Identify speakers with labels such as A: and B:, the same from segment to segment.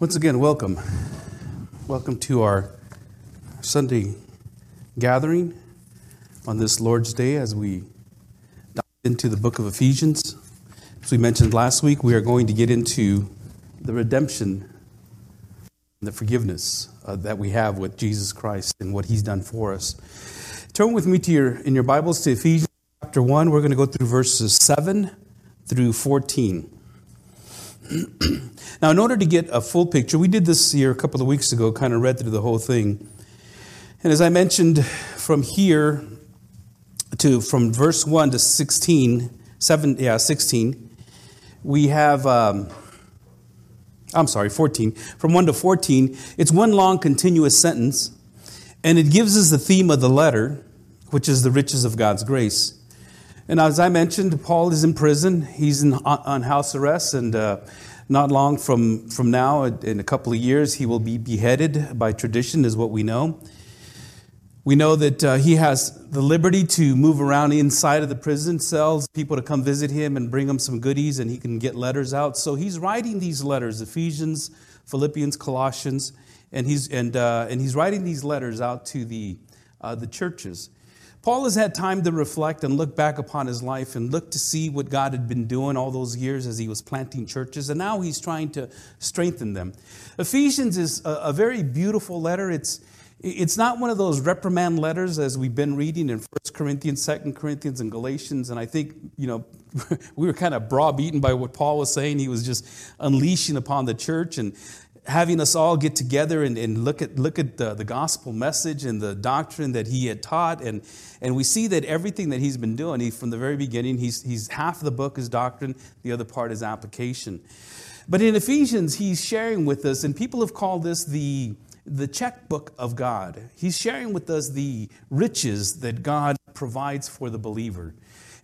A: Once again, welcome. Welcome to our Sunday gathering on this Lord's Day as we dive into the book of Ephesians. As we mentioned last week, we are going to get into the redemption and the forgiveness uh, that we have with Jesus Christ and what he's done for us. Turn with me to your in your Bibles to Ephesians chapter 1. We're going to go through verses 7 through 14. now, in order to get a full picture, we did this here a couple of weeks ago, kind of read through the whole thing. And as I mentioned, from here to from verse 1 to 16, 7, yeah, 16, we have, um, I'm sorry, 14. From 1 to 14, it's one long continuous sentence, and it gives us the theme of the letter, which is the riches of God's grace. And as I mentioned, Paul is in prison. He's in, on house arrest, and uh, not long from, from now, in a couple of years, he will be beheaded by tradition, is what we know. We know that uh, he has the liberty to move around inside of the prison cells, people to come visit him and bring him some goodies, and he can get letters out. So he's writing these letters Ephesians, Philippians, Colossians, and he's, and, uh, and he's writing these letters out to the, uh, the churches. Paul has had time to reflect and look back upon his life and look to see what God had been doing all those years as he was planting churches, and now he's trying to strengthen them. Ephesians is a, a very beautiful letter. It's, it's not one of those reprimand letters as we've been reading in 1 Corinthians, 2 Corinthians, and Galatians, and I think, you know, we were kind of browbeaten by what Paul was saying. He was just unleashing upon the church and having us all get together and, and look at, look at the, the, gospel message and the doctrine that he had taught. And, and we see that everything that he's been doing, he, from the very beginning, he's, he's half the book is doctrine, the other part is application. But in Ephesians, he's sharing with us, and people have called this the, the checkbook of God. He's sharing with us the riches that God provides for the believer.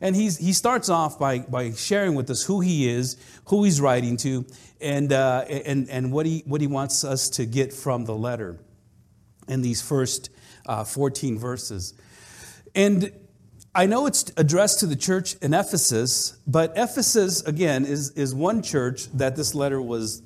A: And he's, he starts off by, by sharing with us who he is, who he's writing to, and, uh, and, and what, he, what he wants us to get from the letter in these first uh, 14 verses. And I know it's addressed to the church in Ephesus, but Ephesus, again, is, is one church that this letter was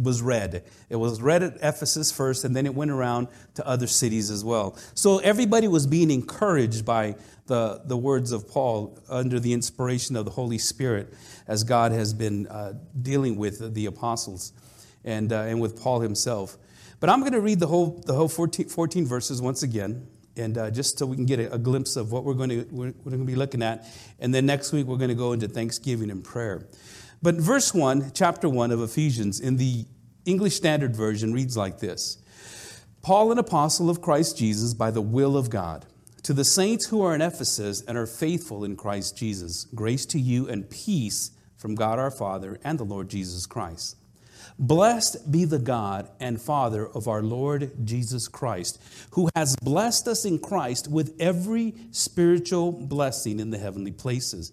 A: was read. It was read at Ephesus first, and then it went around to other cities as well. So everybody was being encouraged by the, the words of Paul under the inspiration of the Holy Spirit as God has been uh, dealing with the apostles and, uh, and with Paul himself. But I'm going to read the whole, the whole 14, 14 verses once again. And uh, just so we can get a, a, glimpse of what we're going, to, we're, we're going to be looking at. And then next week, we're going to go into Thanksgiving and prayer. But verse 1, chapter 1 of Ephesians, in the English Standard Version, reads like this Paul, an apostle of Christ Jesus, by the will of God, to the saints who are in Ephesus and are faithful in Christ Jesus, grace to you and peace from God our Father and the Lord Jesus Christ. Blessed be the God and Father of our Lord Jesus Christ, who has blessed us in Christ with every spiritual blessing in the heavenly places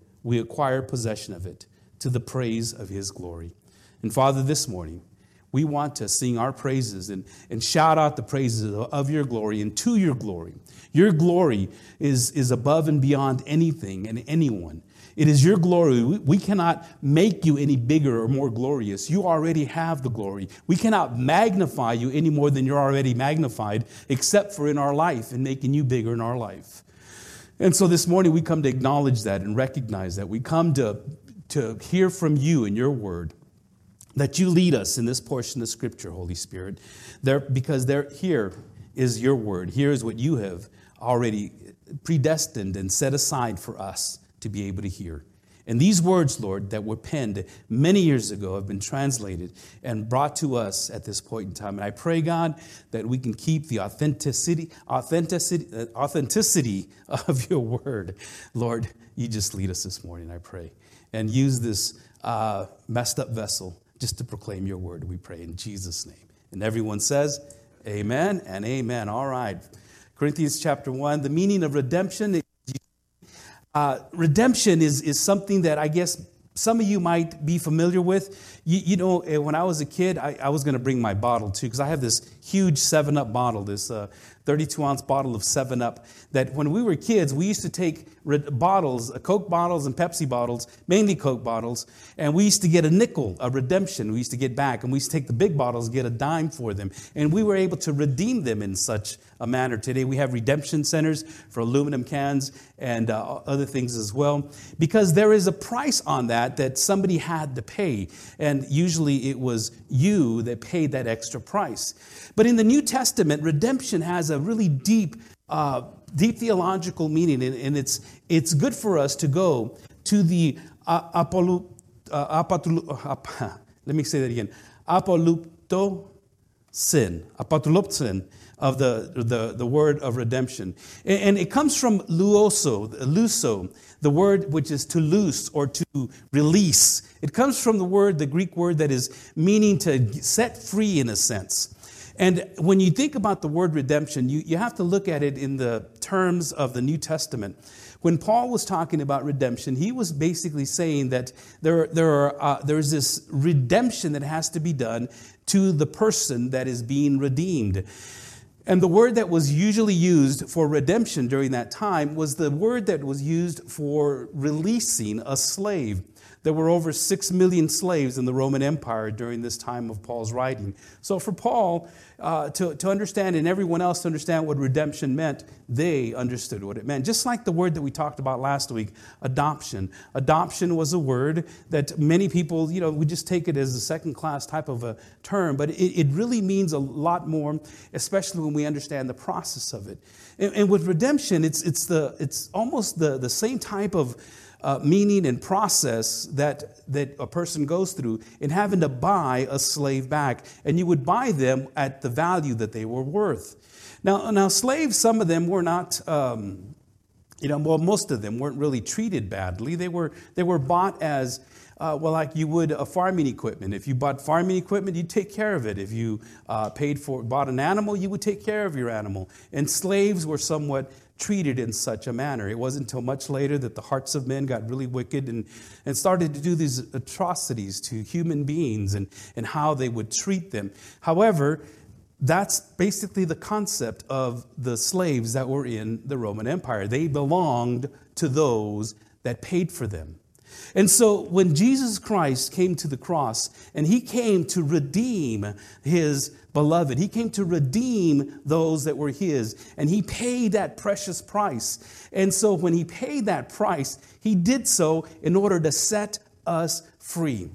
A: we acquire possession of it to the praise of His glory. And Father, this morning, we want to sing our praises and, and shout out the praises of your glory and to your glory. Your glory is, is above and beyond anything and anyone. It is your glory. We, we cannot make you any bigger or more glorious. You already have the glory. We cannot magnify you any more than you're already magnified, except for in our life and making you bigger in our life. And so this morning we come to acknowledge that and recognize that. We come to, to hear from you in your word that you lead us in this portion of Scripture, Holy Spirit, there, because there, here is your word. Here is what you have already predestined and set aside for us to be able to hear. And these words, Lord, that were penned many years ago have been translated and brought to us at this point in time. And I pray, God, that we can keep the authenticity, authenticity, authenticity of your word. Lord, you just lead us this morning, I pray. And use this uh, messed up vessel just to proclaim your word, we pray in Jesus' name. And everyone says, Amen and amen. All right. Corinthians chapter 1, the meaning of redemption uh, redemption is, is something that I guess some of you might be familiar with. You, you know, eh, when I was a kid, I, I was going to bring my bottle too, because I have this huge 7 Up bottle, this uh, 32 ounce bottle of 7 Up, that when we were kids, we used to take bottles, uh, Coke bottles and Pepsi bottles, mainly Coke bottles, and we used to get a nickel, a redemption, we used to get back, and we used to take the big bottles, get a dime for them, and we were able to redeem them in such a manner. Today we have redemption centers for aluminum cans and uh, other things as well, because there is a price on that that somebody had to pay, and usually it was you that paid that extra price. But in the New Testament, redemption has a really deep, uh, deep theological meaning, and, and, it's, it's good for us to go to the uh, apolu, uh, apatulu, let me say that again, apolupto sin, apatulopsin of the, the, the word of redemption. And, and it comes from luoso, luso, the word which is to loose or to release. It comes from the word, the Greek word that is meaning to set free in a sense. And when you think about the word redemption, you, you have to look at it in the terms of the New Testament. When Paul was talking about redemption, he was basically saying that there, there are, uh, there's this redemption that has to be done to the person that is being redeemed. And the word that was usually used for redemption during that time was the word that was used for releasing a slave. There were over six million slaves in the Roman Empire during this time of Paul's writing. So, for Paul uh, to, to understand and everyone else to understand what redemption meant, they understood what it meant. Just like the word that we talked about last week, adoption. Adoption was a word that many people, you know, we just take it as a second class type of a term, but it, it really means a lot more, especially when we understand the process of it. And, and with redemption, it's, it's, the, it's almost the, the same type of uh, meaning and process that, that a person goes through in having to buy a slave back. And you would buy them at the value that they were worth. Now, now slaves, some of them were not. Um, you know, well, most of them weren't really treated badly. They were, they were bought as, uh, well, like you would a farming equipment. If you bought farming equipment, you'd take care of it. If you uh, paid for, bought an animal, you would take care of your animal. And slaves were somewhat treated in such a manner. It wasn't until much later that the hearts of men got really wicked and, and started to do these atrocities to human beings and, and how they would treat them. However, that's basically the concept of the slaves that were in the Roman Empire. They belonged to those that paid for them. And so when Jesus Christ came to the cross and he came to redeem his beloved, he came to redeem those that were his and he paid that precious price. And so when he paid that price, he did so in order to set us free.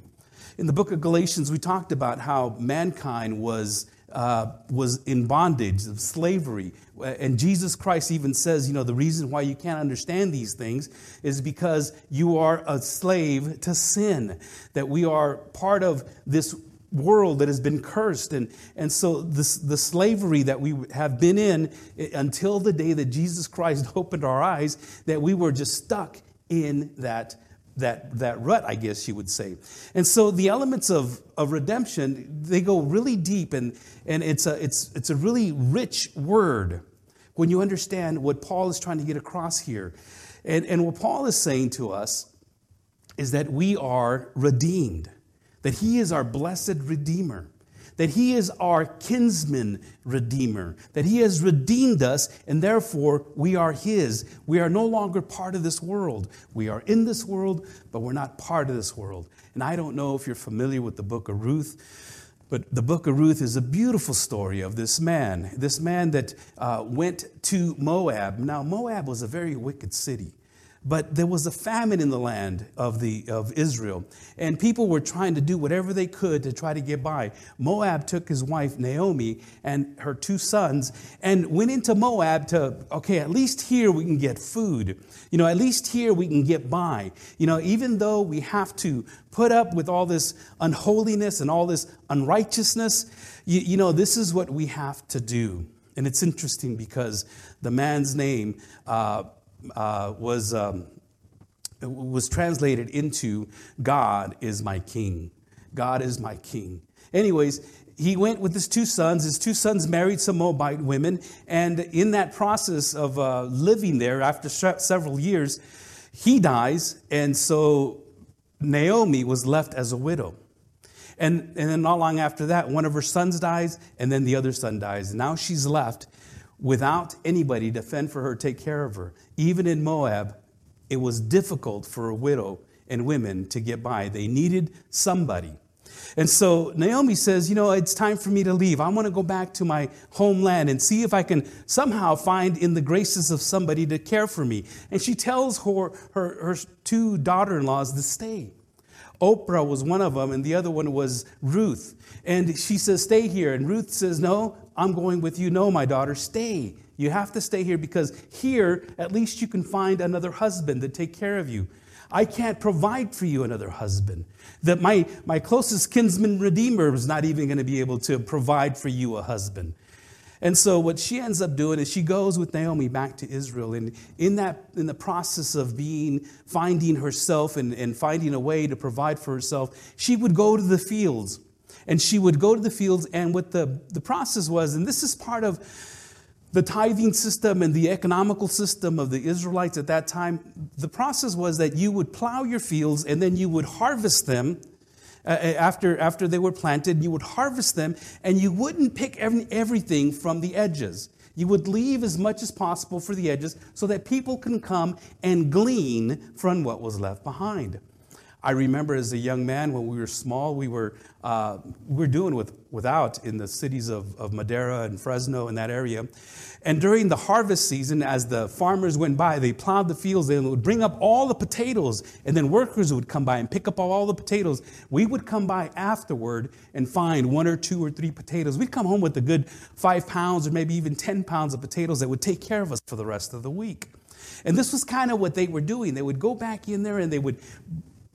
A: In the book of Galatians, we talked about how mankind was uh, was in bondage of slavery. And Jesus Christ even says, you know, the reason why you can't understand these things is because you are a slave to sin, that we are part of this world that has been cursed. And, and so this, the slavery that we have been in until the day that Jesus Christ opened our eyes, that we were just stuck in that that, that rut, I guess you would say. And so the elements of, of redemption, they go really deep, and, and it's, a, it's, it's a really rich word when you understand what Paul is trying to get across here. And, and what Paul is saying to us is that we are redeemed, that he is our blessed redeemer, that He is our kinsman redeemer, that He has redeemed us, and therefore we are His. We are no longer part of this world. We are in this world, but we're not part of this world. And I don't know if you're familiar with the book of Ruth, but the book of Ruth is a beautiful story of this man, this man that uh, went to Moab. Now, Moab was a very wicked city. But there was a famine in the land of, the, of Israel, and people were trying to do whatever they could to try to get by. Moab took his wife Naomi and her two sons and went into Moab to, okay, at least here we can get food. You know, at least here we can get by. You know, even though we have to put up with all this unholiness and all this unrighteousness, you, you know, this is what we have to do. And it's interesting because the man's name, uh, uh, was, um, was translated into God is my king. God is my king. Anyways, he went with his two sons. His two sons married some Moabite women. And in that process of uh, living there, after several years, he dies. And so Naomi was left as a widow. And, and then not long after that, one of her sons dies, and then the other son dies. Now she's left without anybody to fend for her, take care of her. Even in Moab, it was difficult for a widow and women to get by. They needed somebody. And so Naomi says, You know, it's time for me to leave. I want to go back to my homeland and see if I can somehow find in the graces of somebody to care for me. And she tells her, her, her two daughter in laws to stay. Oprah was one of them, and the other one was Ruth. And she says, Stay here. And Ruth says, No, I'm going with you. No, my daughter, stay. You have to stay here because here, at least you can find another husband to take care of you. I can't provide for you another husband. That my, my closest kinsman redeemer is not even going to be able to provide for you a husband. And so what she ends up doing is she goes with Naomi back to Israel. And in that in the process of being finding herself and, and finding a way to provide for herself, she would go to the fields and she would go to the fields, and what the, the process was, and this is part of the tithing system and the economical system of the Israelites at that time, the process was that you would plow your fields and then you would harvest them. Uh, uh after, after they were planted, you would harvest them and you wouldn't pick every, everything from the edges. You would leave as much as possible for the edges so that people can come and glean from what was left behind. I remember as a young man when we were small, we were, uh, we were doing with, without in the cities of, of Madera and Fresno and that area. And during the harvest season, as the farmers went by, they plowed the fields and would bring up all the potatoes, and then workers would come by and pick up all the potatoes. We would come by afterward and find one or two or three potatoes. We'd come home with a good five pounds or maybe even 10 pounds of potatoes that would take care of us for the rest of the week. And this was kind of what they were doing. They would go back in there and they would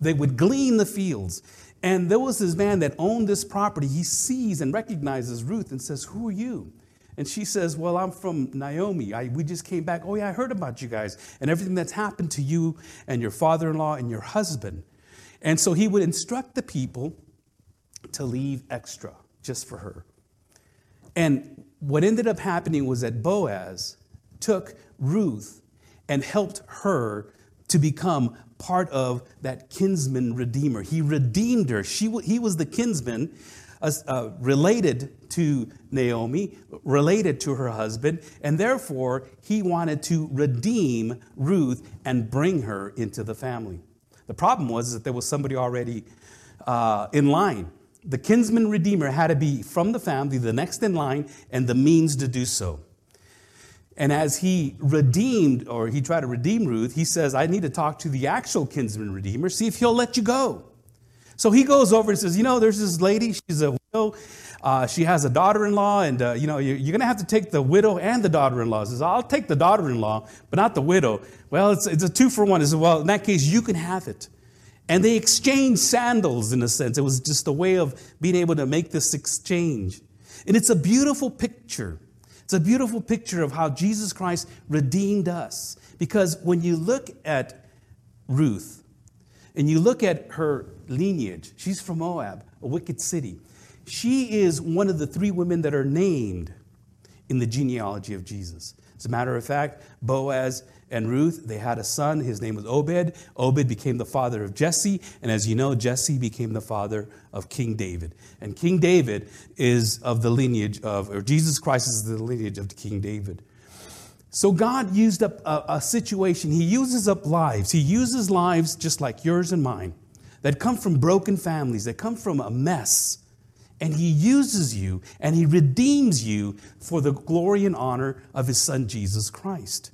A: they would glean the fields. And there was this man that owned this property. He sees and recognizes Ruth and says, Who are you? And she says, Well, I'm from Naomi. I, we just came back. Oh, yeah, I heard about you guys and everything that's happened to you and your father in law and your husband. And so he would instruct the people to leave extra just for her. And what ended up happening was that Boaz took Ruth and helped her to become part of that kinsman redeemer. He redeemed her. She, he was the kinsman uh, uh, related to Naomi, related to her husband, and therefore he wanted to redeem Ruth and bring her into the family. The problem was that there was somebody already uh, in line. The kinsman redeemer had to be from the family, the next in line, and the means to do so. And as he redeemed, or he tried to redeem Ruth, he says, I need to talk to the actual kinsman redeemer, see if he'll let you go. So he goes over and says, You know, there's this lady, she's a widow. Uh, she has a daughter in law, and, uh, you know, you're, you're going to have to take the widow and the daughter in law. says, I'll take the daughter in law, but not the widow. Well, it's, it's a two for one. He says, Well, in that case, you can have it. And they exchanged sandals in a sense. It was just a way of being able to make this exchange. And it's a beautiful picture it's a beautiful picture of how Jesus Christ redeemed us. Because when you look at Ruth and you look at her lineage, she's from Moab, a wicked city. She is one of the three women that are named in the genealogy of Jesus. As a matter of fact, Boaz and Ruth, they had a son. His name was Obed. Obed became the father of Jesse. And as you know, Jesse became the father of King David. And King David is of the lineage of, or Jesus Christ is the lineage of King David. So God used up a, a situation. He uses up lives. He uses lives just like yours and mine that come from broken families, that come from a mess. And he uses you and he redeems you for the glory and honor of his son, Jesus Christ.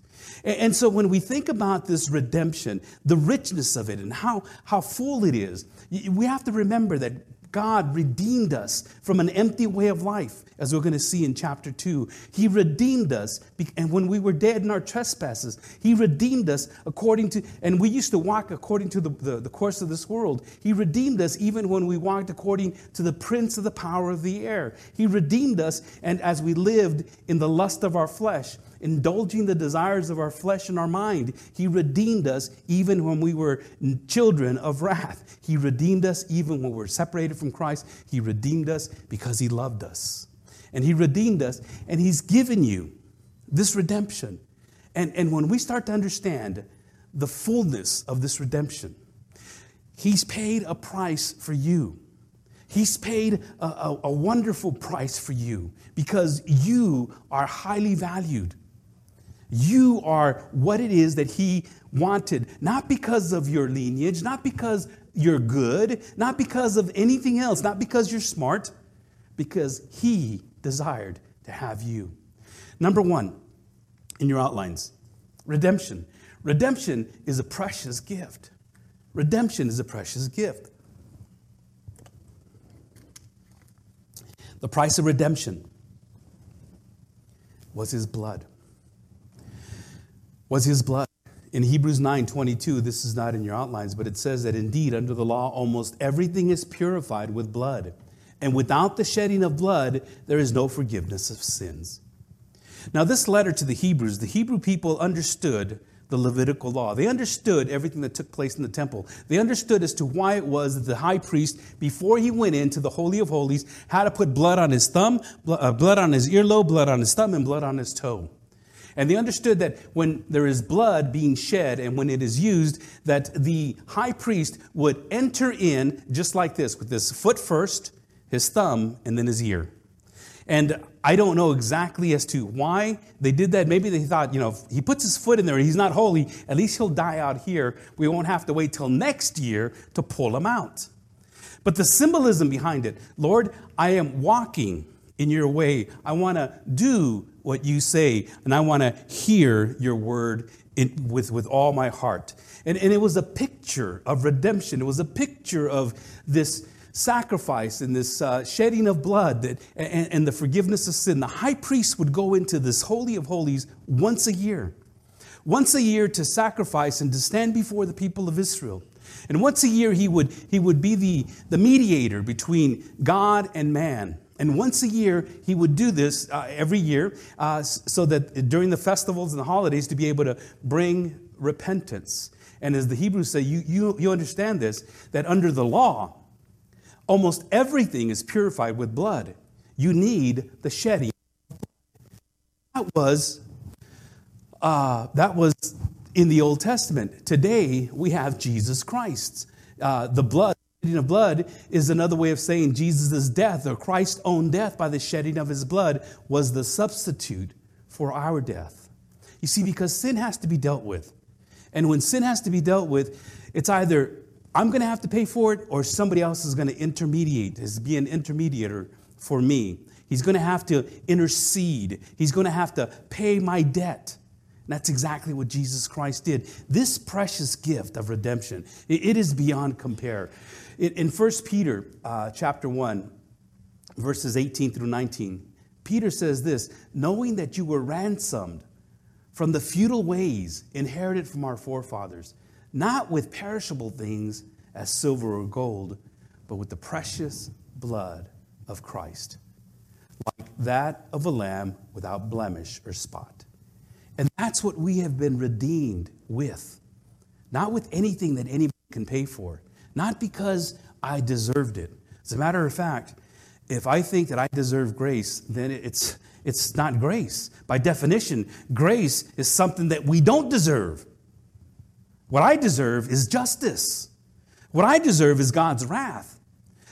A: And so when we think about this redemption, the richness of it and how, how full it is, we have to remember that God redeemed us from an empty way of life, as we're going to see in chapter 2. He redeemed us, and when we were dead in our trespasses, He redeemed us according to, and we used to walk according to the, the, the course of this world. He redeemed us even when we walked according to the prince of the power of the air. He redeemed us, and as we lived in the lust of our flesh, indulging the desires of our flesh and our mind. He redeemed us even when we were children of wrath. He redeemed us even when we were separated from Christ. He redeemed us because He loved us. And He redeemed us, and He's given you this redemption. And, and when we start to understand the fullness of this redemption, He's paid a price for you. He's paid a, a, a, wonderful price for you because you are highly valued. You are what it is that He wanted, not because of your lineage, not because you're good, not because of anything else, not because you're smart, because He desired to have you. Number one in your outlines redemption. Redemption is a precious gift. Redemption is a precious gift. The price of redemption was His blood was his blood. In Hebrews 9:22, this is not in your outlines, but it says that indeed under the law almost everything is purified with blood, and without the shedding of blood there is no forgiveness of sins. Now this letter to the Hebrews, the Hebrew people understood the Levitical law. They understood everything that took place in the temple. They understood as to why it was that the high priest, before he went into the Holy of Holies, had to put blood on his thumb, uh, blood on his earlobe, blood on his thumb, and blood on his toe. And they understood that when there is blood being shed and when it is used, that the high priest would enter in just like this, with his foot first, his thumb, and then his ear. And I don't know exactly as to why they did that. Maybe they thought, you know, if he puts his foot in there, he's not holy, at least he'll die out here. We won't have to wait till next year to pull him out. But the symbolism behind it, Lord, I am walking in your way. I want to do what you say, and I want to hear your word in, with, with all my heart. And, and it was a picture of redemption. It was a picture of this sacrifice and this uh, shedding of blood that, and, and the forgiveness of sin. The high priest would go into this Holy of Holies once a year, once a year to sacrifice and to stand before the people of Israel. And once a year, he would, he would be the, the mediator between God and man. And once a year, he would do this uh, every year uh, so that during the festivals and the holidays to be able to bring repentance. And as the Hebrews say, you, you, you understand this, that under the law, almost everything is purified with blood. You need the shedding. That was, uh, that was in the Old Testament. Today, we have Jesus Christ. Uh, the blood shedding of blood is another way of saying Jesus' death or Christ's own death by the shedding of his blood was the substitute for our death. You see, because sin has to be dealt with. And when sin has to be dealt with, it's either I'm going to have to pay for it or somebody else is going to intermediate, is be an intermediator for me. He's going to have to intercede. He's going to have to pay my debt. And that's exactly what Jesus Christ did. This precious gift of redemption, it is beyond compare. In 1 Peter uh, chapter 1, verses 18 through 19, Peter says this knowing that you were ransomed from the futile ways inherited from our forefathers, not with perishable things as silver or gold, but with the precious blood of Christ, like that of a lamb without blemish or spot. And that's what we have been redeemed with. Not with anything that anybody can pay for, not because I deserved it. As a matter of fact, if I think that I deserve grace, then it's, It's not grace. By definition, grace is something that we don't deserve. What I deserve is justice. What I deserve is God's wrath.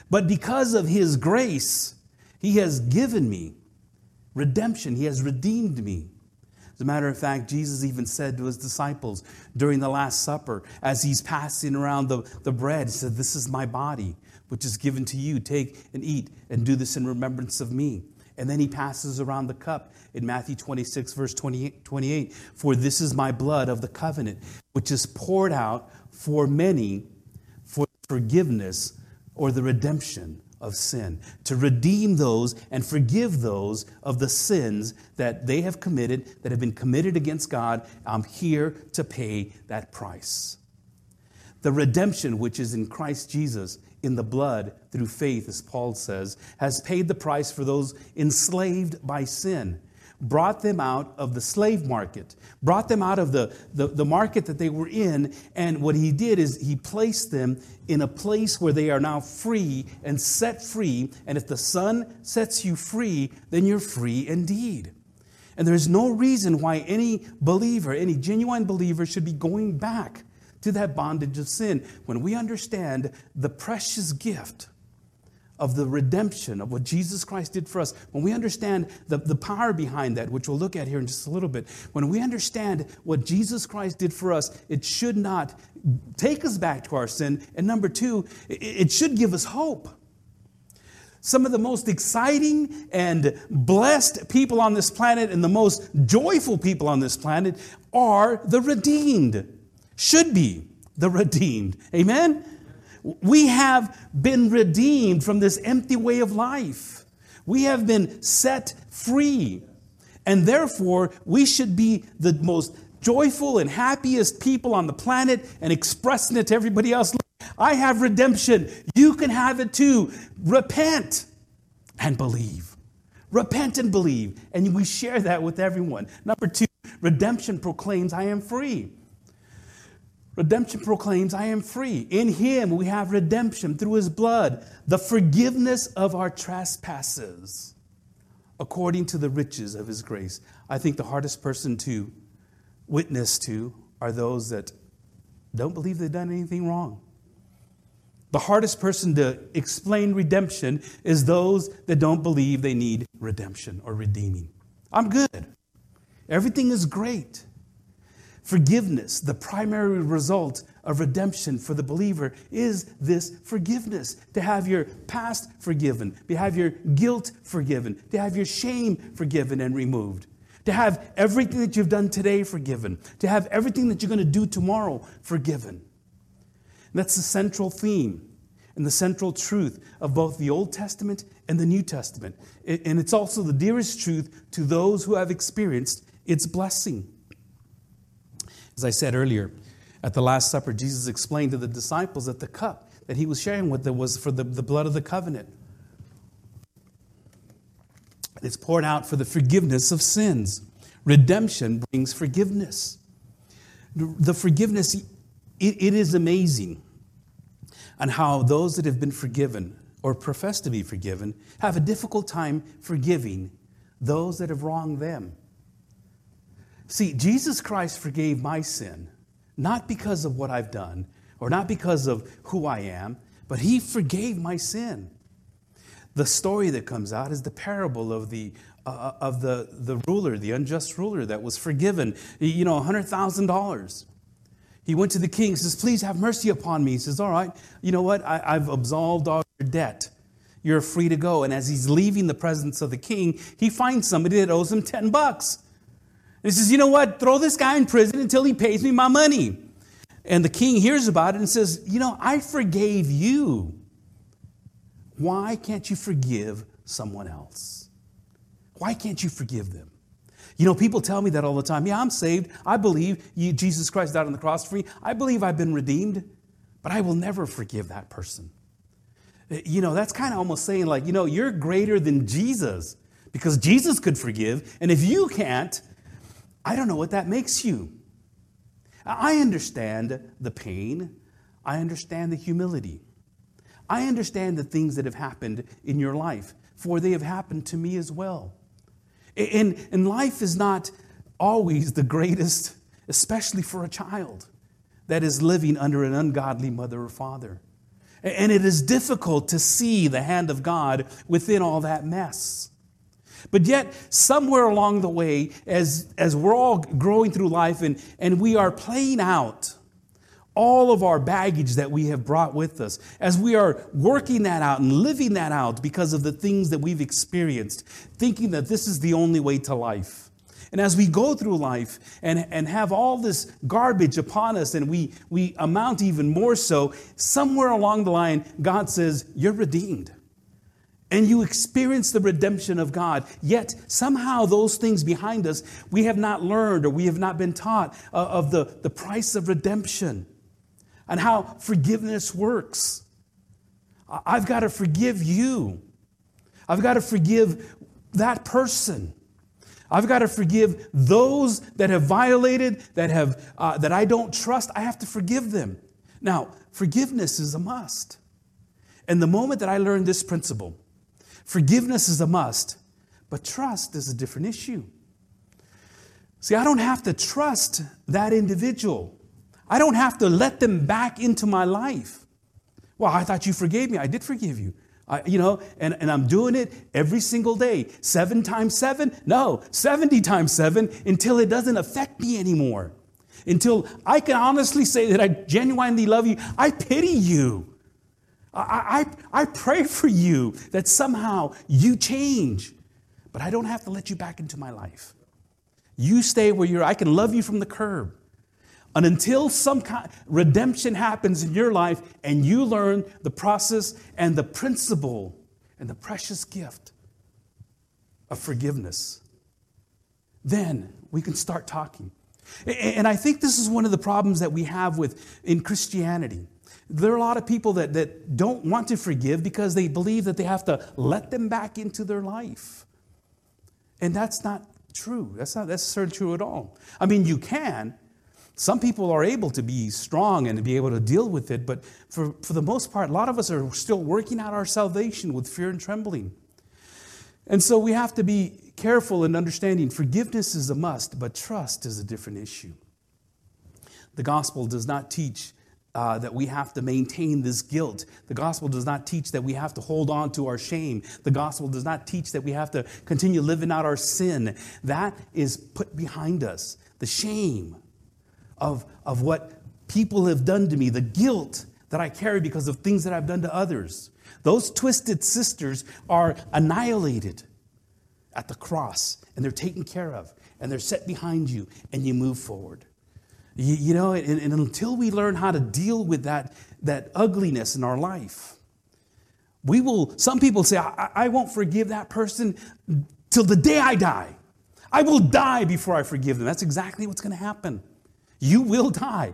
A: But because of His grace, He has given me redemption, He has redeemed me. As a matter of fact, Jesus even said to his disciples during the Last Supper, as he's passing around the, the bread, he said, This is my body, which is given to you. Take and eat and do this in remembrance of me. And then he passes around the cup in Matthew 26, verse 28, 28 For this is my blood of the covenant, which is poured out for many for forgiveness or the redemption of sin, to redeem those and forgive those of the sins that they have committed, that have been committed against God. I'm here to pay that price. The redemption which is in Christ Jesus in the blood through faith, as Paul says, has paid the price for those enslaved by sin brought them out of the slave market, brought them out of the, the, the, market that they were in. And what he did is he placed them in a place where they are now free and set free. And if the Son sets you free, then you're free indeed. And there's no reason why any believer, any genuine believer, should be going back to that bondage of sin when we understand the precious gift of the redemption of what Jesus Christ did for us, when we understand the, the power behind that, which we'll look at here in just a little bit, when we understand what Jesus Christ did for us, it should not take us back to our sin. And number two, it, it should give us hope. Some of the most exciting and blessed people on this planet and the most joyful people on this planet are the redeemed. Should be the redeemed. Amen? We have been redeemed from this empty way of life. We have been set free. And therefore, we should be the most joyful and happiest people on the planet and expressing it to everybody else. I have redemption. You can have it too. Repent and believe. Repent and believe. And we share that with everyone. Number two, redemption proclaims, I am free. Redemption proclaims, I am free. In him we have redemption through his blood, the forgiveness of our trespasses, according to the riches of his grace. I think the hardest person to witness to are those that don't believe they've done anything wrong. The hardest person to explain redemption is those that don't believe they need redemption or redeeming. I'm good. Everything is great. Forgiveness, the primary result of redemption for the believer, is this forgiveness. To have your past forgiven, to have your guilt forgiven, to have your shame forgiven and removed, to have everything that you've done today forgiven, to have everything that you're going to do tomorrow forgiven. And that's the central theme and the central truth of both the Old Testament and the New Testament. And it's also the dearest truth to those who have experienced its blessing. As I said earlier, at the Last Supper, Jesus explained to the disciples that the cup that he was sharing with them was for the, the blood of the covenant. It's poured out for the forgiveness of sins. Redemption brings forgiveness. The forgiveness, it, it is amazing on how those that have been forgiven or profess to be forgiven have a difficult time forgiving those that have wronged them. See, Jesus Christ forgave my sin, not because of what I've done or not because of who I am, but He forgave my sin. The story that comes out is the parable of the, uh, of the, the ruler, the unjust ruler that was forgiven, you know, $100,000. He went to the king, says, Please have mercy upon me. He says, All right, you know what? I, I've absolved all your debt. You're free to go. And as he's leaving the presence of the king, he finds somebody that owes him 10 bucks. He says, You know what? Throw this guy in prison until he pays me my money. And the king hears about it and says, You know, I forgave you. Why can't you forgive someone else? Why can't you forgive them? You know, people tell me that all the time. Yeah, I'm saved. I believe you, Jesus Christ died on the cross for me. I believe I've been redeemed, but I will never forgive that person. Eh, you know, that's kind of almost saying, like, you know, you're greater than Jesus because Jesus could forgive. And if you can't, I don't know what that makes you. I understand the pain. I understand the humility. I understand the things that have happened in your life, for they have happened to me as well. And, and life is not always the greatest, especially for a child that is living under an ungodly mother or father. And it is difficult to see the hand of God within all that mess. But yet, somewhere along the way, as, as we're all growing through life and, and we are playing out all of our baggage that we have brought with us, as we are working that out and living that out because of the things that we've experienced, thinking that this is the only way to life. And as we go through life and, and have all this garbage upon us, and we, we amount even more so, somewhere along the line, God says, You're redeemed. And you experience the redemption of God. Yet, somehow, those things behind us, we have not learned or we have not been taught of the, the price of redemption and how forgiveness works. I've got to forgive you. I've got to forgive that person. I've got to forgive those that have violated, that have uh, that I don't trust. I have to forgive them. Now, forgiveness is a must. And the moment that I learned this principle, forgiveness is a must, but trust is a different issue. See, I don't have to trust that individual. I don't have to let them back into my life. Well, I thought you forgave me. I did forgive you. I, you know, and, and I'm doing it every single day. Seven times seven? No, 70 times seven until it doesn't affect me anymore. Until I can honestly say that I genuinely love you. I pity you. I, I, I pray for you that somehow you change. But I don't have to let you back into my life. You stay where you're. I can love you from the curb. And until some kind redemption happens in your life and you learn the process and the principle and the precious gift of forgiveness, then we can start talking. And I think this is one of the problems that we have with in Christianity. There are a lot of people that, that don't want to forgive because they believe that they have to let them back into their life. And that's not true. That's not necessarily true at all. I mean, you can, some people are able to be strong and to be able to deal with it, but for, for the most part, a lot of us are still working out our salvation with fear and trembling. And so we have to be careful in understanding forgiveness is a must, but trust is a different issue. The gospel does not teach uh, that we have to maintain this guilt. The gospel does not teach that we have to hold on to our shame. The gospel does not teach that we have to continue living out our sin. That is put behind us. The shame of, of what people have done to me, the guilt that I carry because of things that I've done to others. Those twisted sisters are annihilated at the cross and they're taken care of and they're set behind you and you move forward. You, you know, and, and, until we learn how to deal with that, that ugliness in our life, we will, some people say, I, I won't forgive that person till the day I die. I will die before I forgive them. That's exactly what's going to happen. You will die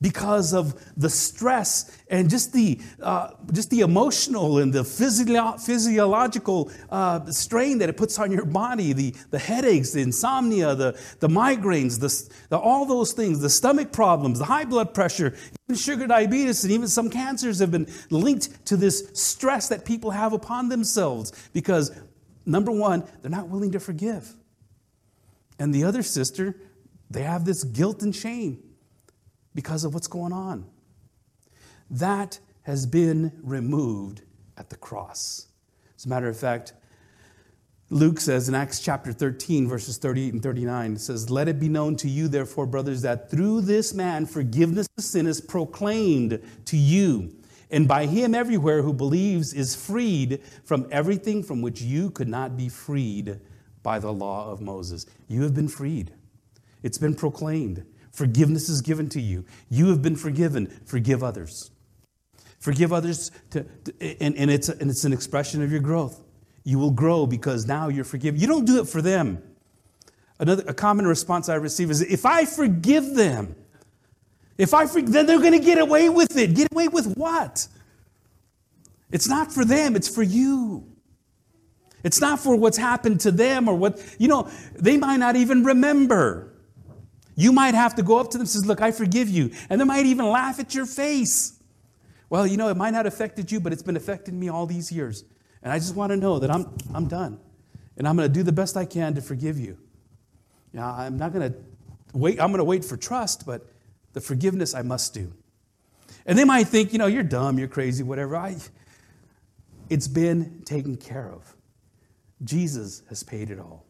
A: because of the stress and just the, uh, just the emotional and the physio- physiological uh, strain that it puts on your body the, the headaches, the insomnia, the, the migraines, the, the, all those things, the stomach problems, the high blood pressure, even sugar diabetes, and even some cancers have been linked to this stress that people have upon themselves because, number one, they're not willing to forgive. And the other sister, they have this guilt and shame because of what's going on. That has been removed at the cross. As a matter of fact, Luke says in Acts chapter 13, verses 38 and 39, it says, Let it be known to you, therefore, brothers, that through this man forgiveness of sin is proclaimed to you. And by him, everywhere who believes is freed from everything from which you could not be freed by the law of Moses. You have been freed. It's been proclaimed. Forgiveness is given to you. You have been forgiven. Forgive others. Forgive others, to, to, and, and, it's, and it's an expression of your growth. You will grow because now you're forgiven. You don't do it for them. Another a common response I receive is if I forgive them, if I forgive, then they're going to get away with it. Get away with what? It's not for them, it's for you. It's not for what's happened to them or what, you know, they might not even remember. You might have to go up to them and say, Look, I forgive you. And they might even laugh at your face. Well, you know, it might not have affected you, but it's been affecting me all these years. And I just want to know that I'm, I'm done. and I'm going to do the best I can to forgive you. Now, I'm not going to wait, I'm going to wait for trust, but the forgiveness I must do. And they might think, you know, you're dumb, you're crazy, whatever. I, it's been taken care of. Jesus has paid it all.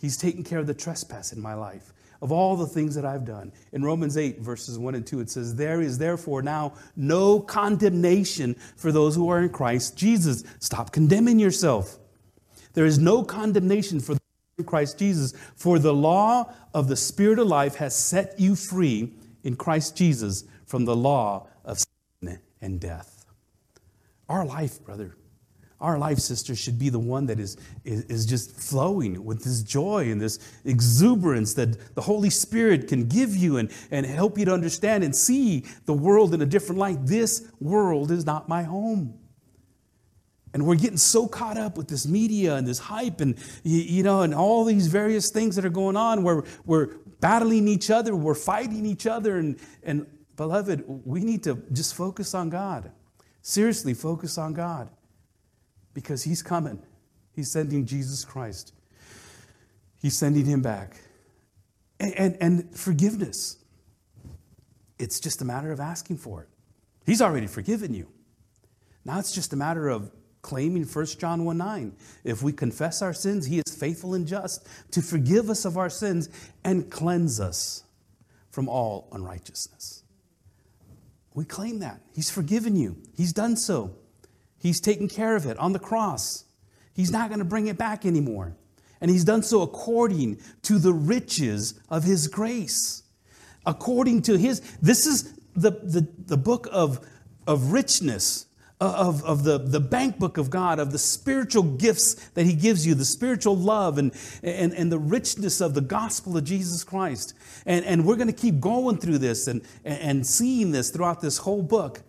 A: He's taken care of the trespass in my life, of all the things that I've done. In Romans 8, verses 1 and 2, it says, There is therefore now no condemnation for those who are in Christ Jesus. Stop condemning yourself. There is no condemnation for Christ Jesus, for the law of the Spirit of life has set you free in Christ Jesus from the law of sin and death. Our life, brother, our life, sister, should be the one that is, is, is, just flowing with this joy and this exuberance that the Holy Spirit can give you and, and help you to understand and see the world in a different light. This world is not my home. And we're getting so caught up with this media and this hype and, you know, and all these various things that are going on where we're battling each other, we're fighting each other. And, and beloved, we need to just focus on God. Seriously, focus on God because He's coming. He's sending Jesus Christ, He's sending Him back. And, and, and forgiveness, it's just a matter of asking for it. He's already forgiven you. Now it's just a matter of claiming 1 John 1 9. If we confess our sins, he is faithful and just to forgive us of our sins and cleanse us from all unrighteousness. We claim that. He's forgiven you, he's done so. He's taken care of it on the cross. He's not going to bring it back anymore. And he's done so according to the riches of his grace. According to his, this is the, the, the book of, of richness uh, of, of the, the bank book of God, of the spiritual gifts that He gives you, the spiritual love and, and, and the richness of the gospel of Jesus Christ. And, and we're going to keep going through this and, and seeing this throughout this whole book.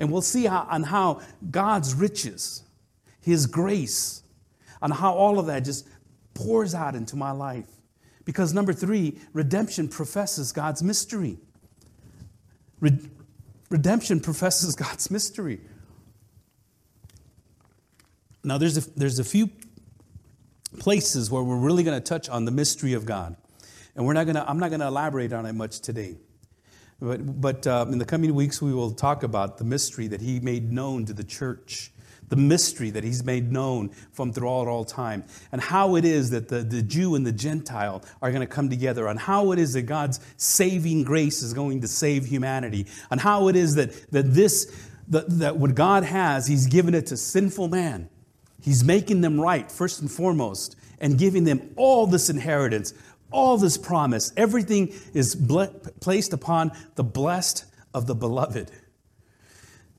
A: And we'll see how, on how God's riches, His grace, on how all of that just pours out into my life. Because number three, redemption professes God's mystery. redemption professes God's mystery. Now, there's a, there's a few places where we're really going to touch on the mystery of God. And we're not gonna, I'm not going to elaborate on it much today. But, but uh, in the coming weeks, we will talk about the mystery that He made known to the church, the mystery that He's made known from throughout all time, and how it is that the, the Jew and the Gentile are going to come together, and how it is that God's saving grace is going to save humanity, and how it is that, that this, that, that what God has, He's given it to sinful man. He's making them right, first and foremost, and giving them all this inheritance, all this promise. Everything is ble- placed upon the blessed of the beloved.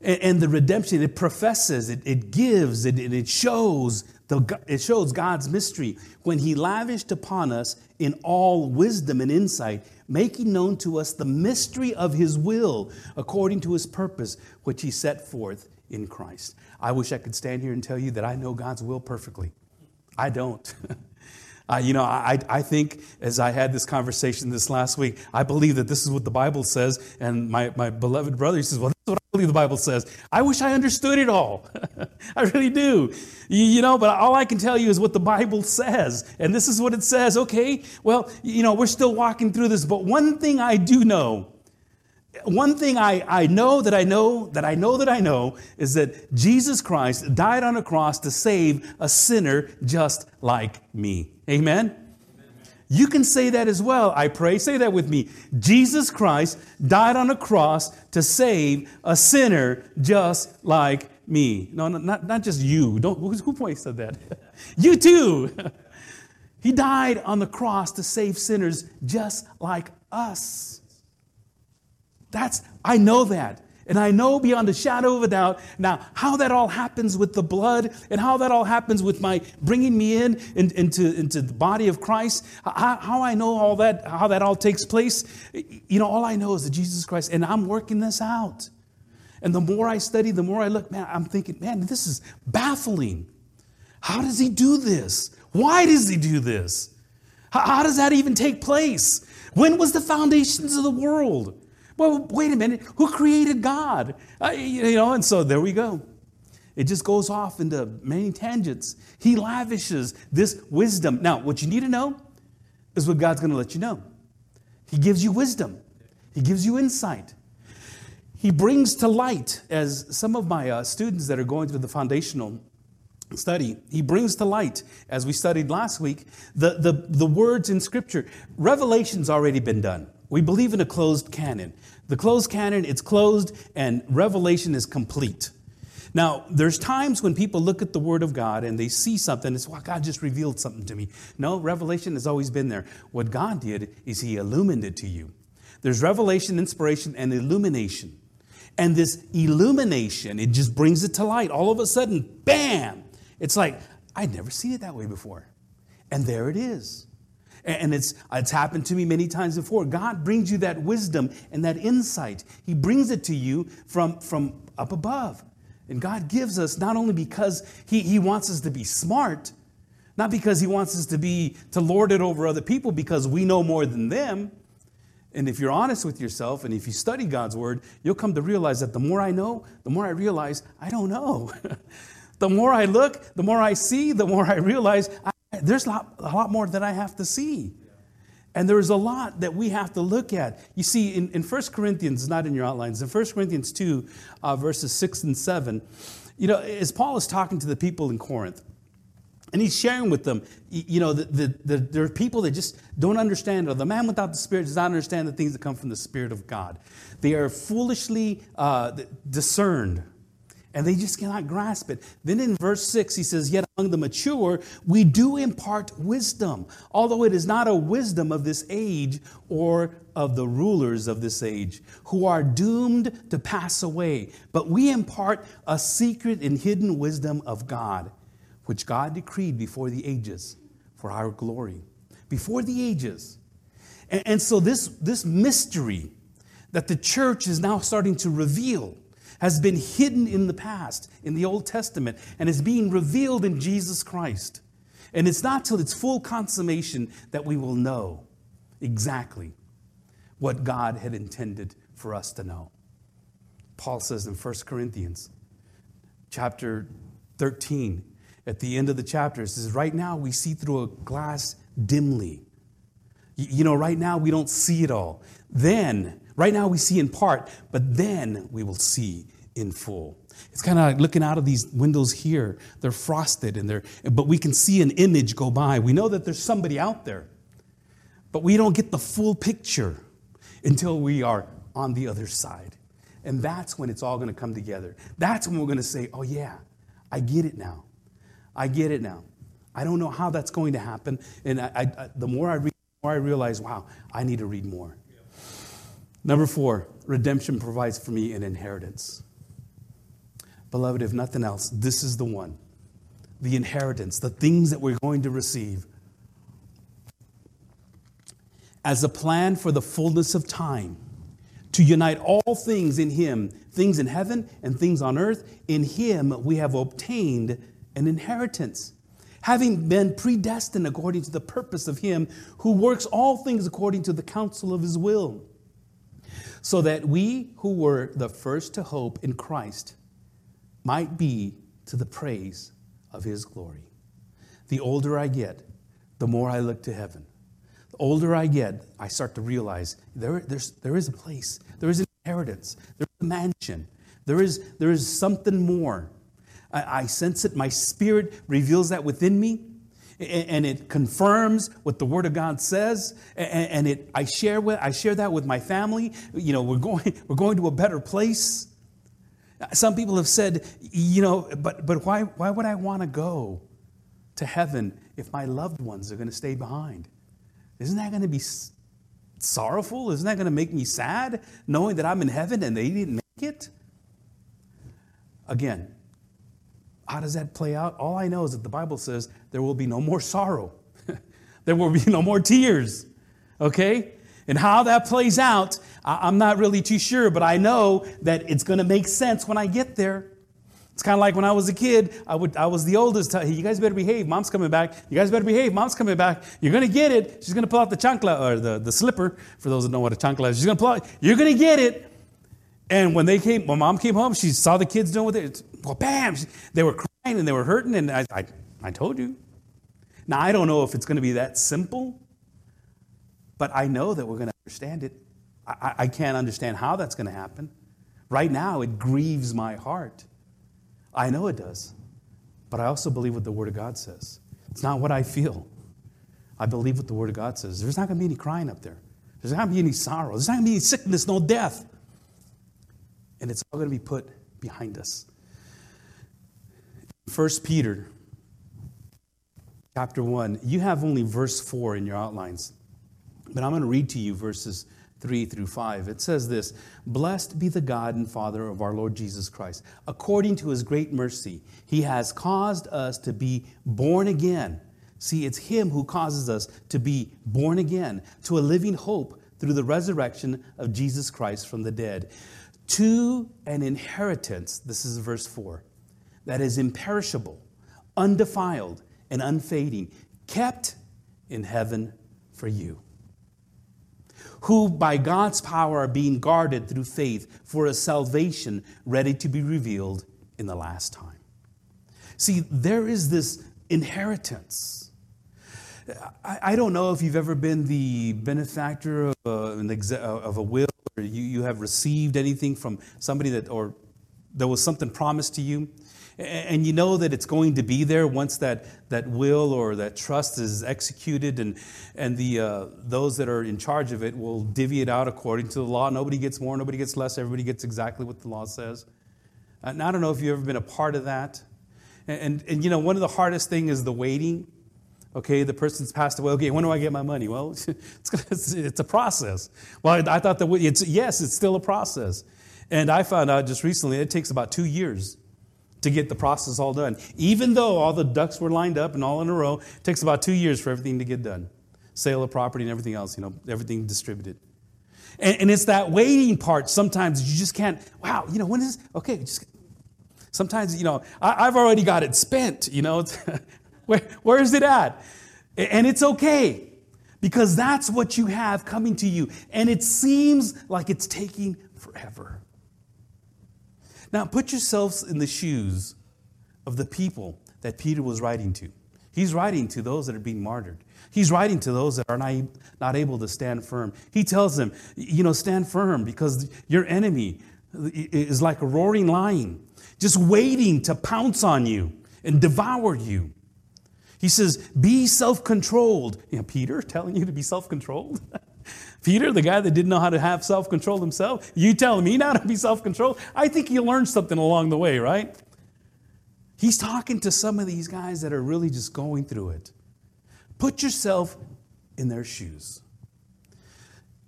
A: And, and the redemption, it professes, it, it gives, it, it shows the, it shows God's mystery when He lavished upon us in all wisdom and insight, making known to us the mystery of His will according to His purpose, which He set forth in Christ. I wish I could stand here and tell you that I know God's will perfectly. I don't. Uh, you know, I, I think as I had this conversation this last week, I believe that this is what the Bible says. And my, my beloved brother, he says, Well, this is what I believe the Bible says. I wish I understood it all. I really do. You, you, know, but all I can tell you is what the Bible says. And this is what it says. Okay, well, you know, we're still walking through this. But one thing I do know one thing I, I know that I know that I know that I know is that Jesus Christ died on a cross to save a sinner just like me. Amen? You can say that as well, I pray. Say that with me. Jesus Christ died on a cross to save a sinner just like me. No, not, not just you. Don't, who point said that? you too. he died on the cross to save sinners just like us. That's, I know that. And I know beyond a shadow of a doubt now how that all happens with the blood and how that all happens with my bringing me in, in into, into the body of Christ. How, how, I know all that, how that all takes place. You know, all I know is that Jesus Christ, and I'm working this out. And the more I study, the more I look, man, I'm thinking, man, this is baffling. How does he do this? Why does he do this? How, how does that even take place? When was the foundations of the world? Well, wait a minute. Who created God? You know, and so there we go. It just goes off into many tangents. He lavishes this wisdom. Now, what you need to know is what God's going to let you know. He gives you wisdom, He gives you insight. He brings to light, as some of my uh, students that are going through the foundational study, he brings to light, as we studied last week, the, the, the words in Scripture. Revelation's already been done. We believe in a closed canon. The closed canon, it's closed, and Revelation is complete. Now, there's times when people look at the Word of God and they see something, it's, well, God just revealed something to me. No, revelation has always been there. What God did is He illuminated it to you. There's revelation, inspiration, and illumination. And this illumination, it just brings it to light. All of a sudden, bam! It's like, I'd never seen it that way before. And there it is. And it's, it's happened to me many times before. God brings you that wisdom and that insight. He brings it to you from, from up above. And God gives us not only because he, he wants us to be smart, not because He wants us to be to lord it over other people because we know more than them, and if you're honest with yourself and if you study God's word, you'll come to realize that the more I know, the more I realize I don't know. the more I look, the more I see, the more I realize there's a lot, a lot more that I have to see. And there's a lot that we have to look at. You see, in, in 1 Corinthians, not in your outlines, in 1 Corinthians 2, uh, verses 6 and 7, you know, as Paul is talking to the people in Corinth, and he's sharing with them, you know, the, the, the, there are people that just don't understand, or the man without the Spirit does not understand the things that come from the Spirit of God. They are foolishly uh, discerned, and they just cannot grasp it. Then in verse 6, he says, Yet among the mature, we do impart wisdom, although it is not a wisdom of this age or of the rulers of this age, who are doomed to pass away. But we impart a secret and hidden wisdom of God which God decreed before the ages for our glory. Before the ages. And, and so, this, this mystery that the church is now starting to reveal has been hidden in the past, in the Old Testament, and is being revealed in Jesus Christ. And it's not till its full consummation that we will know exactly what God had intended for us to know. Paul says in 1 Corinthians chapter 13, at the end of the chapter. It says, Right now we see through a glass dimly. You know, right now we don't see it all. Then, right now we see in part, but then we will see in full. It's kind of like looking out of these windows here. They're frosted and they're, but we can see an image go by. We know that there's somebody out there, but we don't get the full picture until we are on the other side. And that's when it's all going to come together. That's when we're going to say, oh, yeah, I get it now. I get it now. I don't know how that's going to happen. And I, I, the more I read, more I realize, wow, I need to read more. Number four, redemption provides for me an inheritance. Beloved, if nothing else, this is the one the inheritance, the things that we're going to receive. As a plan for the fullness of time, to unite all things in Him, things in heaven and things on earth. In Him we have obtained an inheritance, having been predestined according to the purpose of Him who works all things according to the counsel of His will, so that we who were the first to hope in Christ might be to the praise of His glory. The older I get, the more I look to heaven. The older I get, I start to realize there, there's, there is a place, there is an inheritance, there's a mansion, there is, there is something more I, I sense it. My spirit reveals that within me and it confirms what the word of god says and it i share with i share that with my family. You know we're going we're going to a better place. Some people have said you know but but why why would i want to go to heaven if my loved ones are going to stay behind? Isn't that going to be sorrowful? Isn't that going to make me sad knowing that i'm in heaven and they didn't make it? Again how does that play out? All I know is that the Bible says there will be no more sorrow, there will be no more tears. Okay? And how that plays out, I'm not really too sure, but I know that it's going to make sense when I get there. It's kind of like when I was a kid, I, would, I was the oldest. You guys better behave. Mom's coming back. You guys better behave. Mom's coming back. You're going to get it. She's going to pull out the chancla or the, the slipper, for those that know what a chancla is. She's going to pull out. You're going to get it. And when they came, when mom came home, she saw the kids doing what they, well, bam, they were crying and they were hurting. And I, I, I told you. Now, I don't know if it's going to be that simple, but I know that we're going to understand it. I, I can't understand how that's going to happen. Right now, it grieves my heart. I know it does. But I also believe what the Word of God says. It's not what I feel. I believe what the Word of God says. There's not going to be any crying up there. There's not going to be any sorrow. There's not going to be any sickness, no death. And it's all going to be put behind us. First Peter chapter 1, you have only verse 4 in your outlines. But I'm going to read to you verses 3 through 5. It says this Blessed be the God and Father of our Lord Jesus Christ. According to his great mercy, he has caused us to be born again. See, it's him who causes us to be born again to a living hope through the resurrection of Jesus Christ from the dead, to an inheritance, this is verse 4, that is imperishable, undefiled, and unfading, kept in heaven for you who by God's power are being guarded through faith for a salvation ready to be revealed in the last time. See, there is this inheritance. I, I don't know if you've ever been the benefactor of a, exa- of a will or you, you have received anything from somebody that, or there was something promised to you and you know that it's going to be there once that, that will or that trust is executed and, and the, uh, those that are in charge of it will divvy it out according to the law. Nobody gets more nobody gets less everybody gets exactly what the law says. And i don't know if you've ever been a part of that. And, and, and you know one of the hardest thing is the waiting okay the person's passed away okay when do i get my money well it's, it's a process well i thought that it's yes it's still a process and i found out just recently it takes about two years to get the process all done. Even though all the ducks were lined up and all in a row, it takes about two years for everything to get done. Sale of property and everything else, you know, everything distributed. And, and it's that waiting part sometimes you just can't, wow, you know, when is, okay, just, sometimes, you know, I, have already got it spent, you know, where, where is it at? And it's okay because that's what you have coming to you. And it seems like it's taking forever. Now, put yourselves in the shoes of the people that Peter was writing to. He's writing to those that are being martyred. He's writing to those that are not, not able to stand firm. He tells them, you know, stand firm because your enemy is like a roaring lion, just waiting to pounce on you and devour you. He says, be self controlled. You know, Peter telling you to be self controlled? Peter, the guy that didn't know how to have self control himself, you telling me now to be self controlled? I think he learned something along the way, right? He's talking to some of these guys that are really just going through it. Put yourself in their shoes.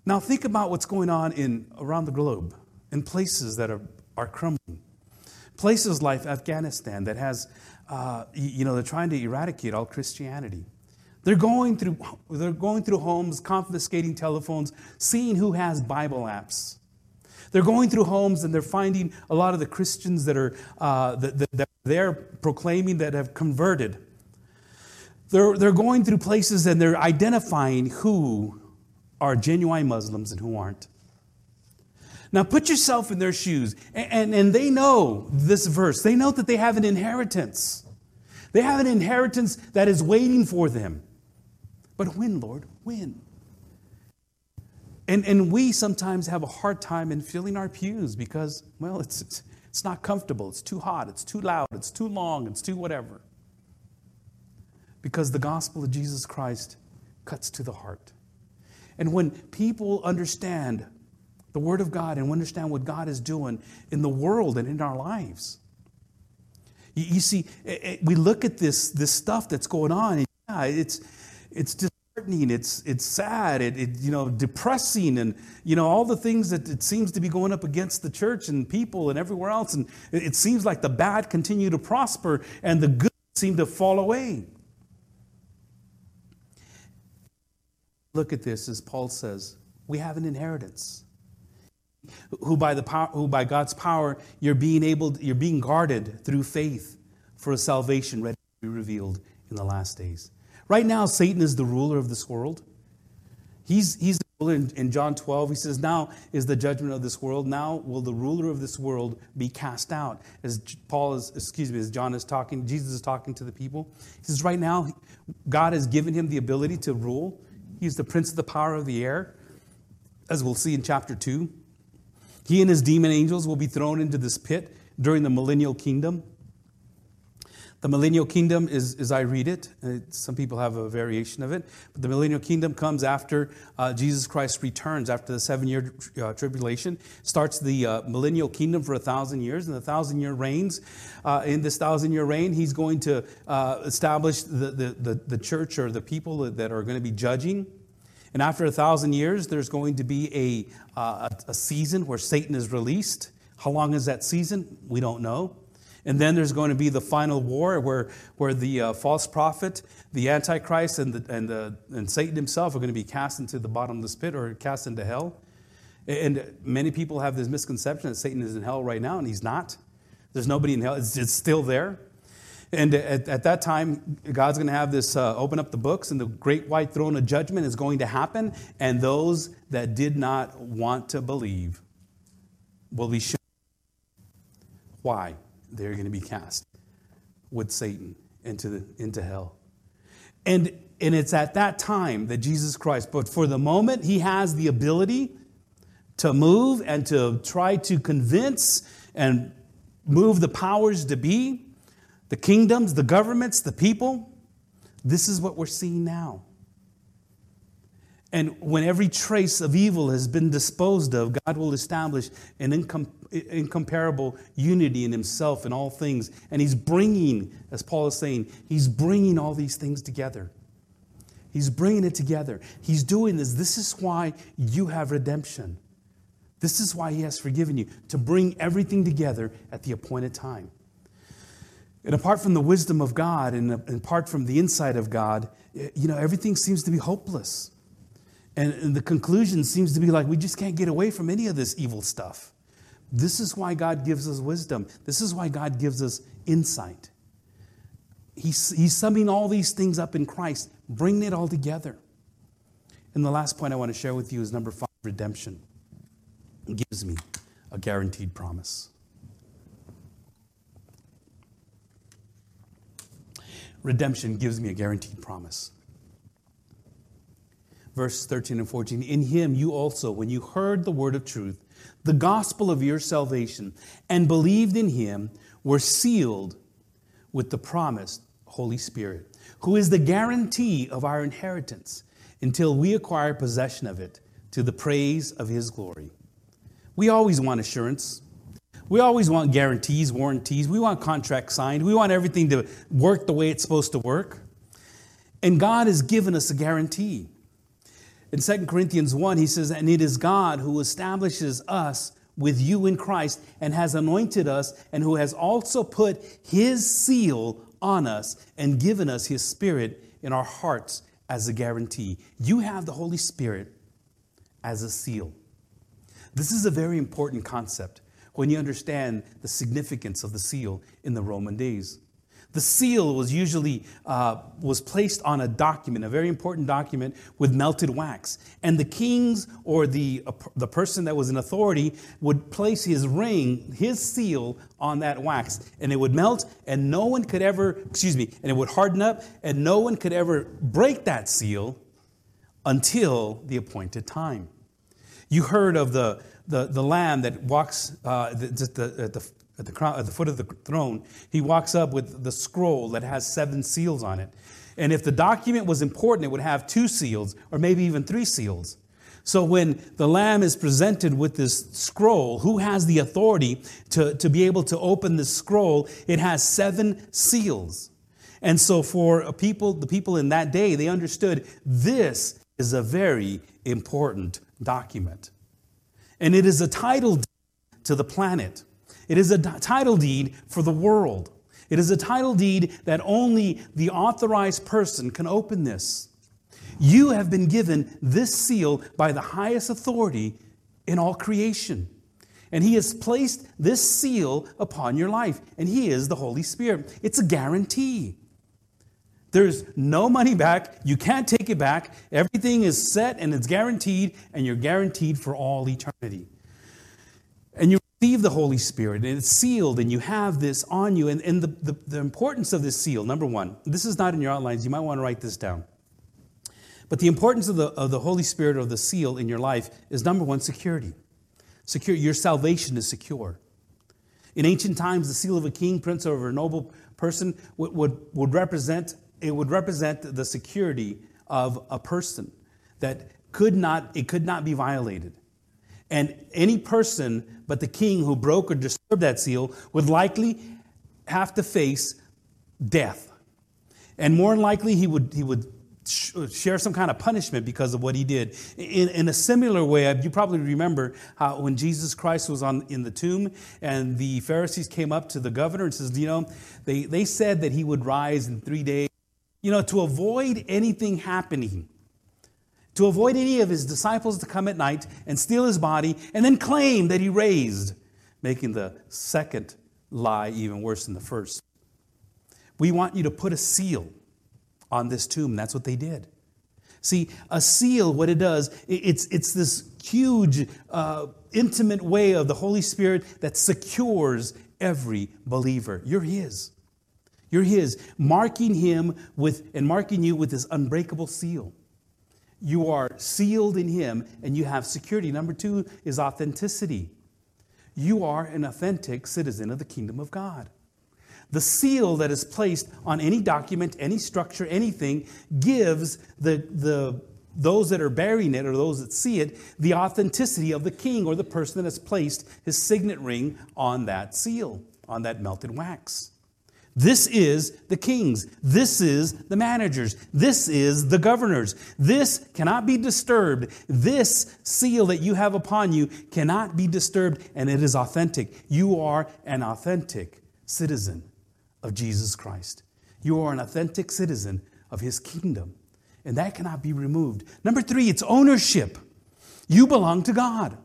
A: Now think about what's going on in around the globe, in places that are, are crumbling. Places like Afghanistan that has, uh, you know, they're trying to eradicate all Christianity. They're going through, they're going through homes, confiscating telephones, seeing who has Bible apps. They're going through homes and they're finding a lot of the Christians that are uh, that, that, that they're proclaiming that have converted. They're, they're going through places and they're identifying who are genuine Muslims and who aren't. Now put yourself in their shoes, and, and, and they know this verse. They know that they have an inheritance. They have an inheritance that is waiting for them. But when, Lord? When? And, and we sometimes have a hard time in filling our pews because, well, it's, it's, it's not comfortable. It's too hot. It's too loud. It's too long. It's too whatever. Because the gospel of Jesus Christ cuts to the heart. And when people understand the Word of God and understand what God is doing in the world and in our lives, you, you see, it, it, we look at this, this stuff that's going on, and yeah, it's, it's disheartening, it's, it's sad, it, it, you know, depressing, and you know all the things that it seems to be going up against the church and people and everywhere else, and it, it seems like the bad continue to prosper and the good seem to fall away. Look at this, as Paul says, we have an inheritance. Who by the power, who by God's power you're being able, you're being guarded through faith for a salvation ready to be revealed in the last days. Right now, Satan is the ruler of this world. He's, he's the in, in John 12, he says, Now is the judgment of this world. Now will the ruler of this world be cast out. As Paul is, excuse me, as John is talking, Jesus is talking to the people. He says, Right now, God has given him the ability to rule. He's the prince of the power of the air, as we'll see in chapter 2. He and his demon angels will be thrown into this pit during the millennial kingdom. The millennial kingdom is, as I read it, some people have a variation of it, but the millennial kingdom comes after uh, Jesus Christ returns, after the seven year uh, tribulation, starts the uh, millennial kingdom for a thousand years, and the thousand year reigns. Uh, in this thousand year reign, he's going to uh, establish the, the, the, the church or the people that are going to be judging. And after a thousand years, there's going to be a, a, a season where Satan is released. How long is that season? We don't know. And then there's going to be the final war where, where the uh, false prophet, the Antichrist, and, the, and, the, and Satan himself are going to be cast into the bottomless pit or cast into hell. And many people have this misconception that Satan is in hell right now, and he's not. There's nobody in hell, it's, it's still there. And at, at, that time, God's going to have this uh, open up the books, and the great white throne of judgment is going to happen. And those that did not want to believe will be shown. Why? they're going to be cast with Satan into, the, into hell. And, and it's at that time that Jesus Christ, but for the moment, he has the ability to move and to try to convince and move the powers to be, the kingdoms, the governments, the people. This is what we're seeing now. And when every trace of evil has been disposed of, God will establish an incom- incomparable unity in Himself in all things. And He's bringing, as Paul is saying, He's bringing all these things together. He's bringing it together. He's doing this. This is why you have redemption. This is why He has forgiven you, to bring everything together at the appointed time. And apart from the wisdom of God and apart from the insight of God, eh, you know, everything seems to be hopeless. And, and the conclusion seems to be like we just can't get away from any of this evil stuff. This is why God gives us wisdom. This is why God gives us insight. He's, he's summing all these things up in Christ, bringing it all together. And the last point I want to share with you is number five redemption. It gives me a guaranteed promise. Redemption gives me a guaranteed promise verse 13 and 14. In him you also, when you heard the word of truth, the gospel of your salvation, and believed in him, were sealed with the promised Holy Spirit, who is the guarantee of our inheritance until we acquire possession of it to the praise of his glory. We always want assurance. We always want guarantees, warranties. We want contracts signed. We want everything to work the way it's supposed to work. And God has given us a guarantee. In 2 Corinthians 1, he says, And it is God who establishes us with you in Christ and has anointed us, and who has also put his seal on us and given us his spirit in our hearts as a guarantee. You have the Holy Spirit as a seal. This is a very important concept when you understand the significance of the seal in the Roman days. The seal was usually uh, was placed on a document, a very important document with melted wax. And the kings or the, uh, the person that was in authority would place his ring, his seal on that wax. And it would melt and no one could ever, excuse me, and it would harden up and no one could ever break that seal until the appointed time. You heard of the, the, the lamb that walks uh, the, the, the, at the, crown, at the foot of the throne, he walks up with the scroll that has seven seals on it. And if the document was important, it would have two seals or maybe even three seals. So when the Lamb is presented with this scroll, who has the authority to, to be able to open this scroll? It has seven seals. And so for people, the people in that day, they understood this is a very important document. And it is a title deed to the planet. It is a title deed for the world. It is a title deed that only the authorized person can open this. You have been given this seal by the highest authority in all creation. And He has placed this seal upon your life, and He is the Holy Spirit. It's a guarantee. There's no money back. You can't take it back. Everything is set and it's guaranteed, and you're guaranteed for all eternity. And you receive the Holy Spirit, and it's sealed, and you have this on you. And, and the, the, the importance of this seal, number one, this is not in your outlines. You might want to write this down. But the importance of the, of the Holy Spirit or the seal in your life is number one, security. Secure, your salvation is secure. In ancient times, the seal of a king, prince, or a noble person would, would, would represent it would represent the security of a person that could not it could not be violated. And any person but the king who broke or disturbed that seal would likely have to face death. And more than likely, he would, he would share some kind of punishment because of what he did. In, in a similar way, you probably remember how when Jesus Christ was on, in the tomb and the Pharisees came up to the governor and says, you know, they, they said that he would rise in three days. You know, to avoid anything happening, to avoid any of his disciples to come at night and steal his body and then claim that he raised, making the second lie even worse than the first. We want you to put a seal on this tomb. That's what they did. See, a seal, what it does, it's, it's this huge, uh, intimate way of the Holy Spirit that secures every believer. You're His. You're His, marking Him with, and marking you with this unbreakable seal. You are sealed in Him and you have security. Number two is authenticity. You are an authentic citizen of the kingdom of God. The seal that is placed on any document, any structure, anything gives the, the, those that are bearing it or those that see it the authenticity of the king or the person that has placed his signet ring on that seal, on that melted wax. This is the kings. This is the managers. This is the governors. This cannot be disturbed. This seal that you have upon you cannot be disturbed, and it is authentic. You are an authentic citizen of Jesus Christ. You are an authentic citizen of his kingdom, and that cannot be removed. Number three, it's ownership. You belong to God.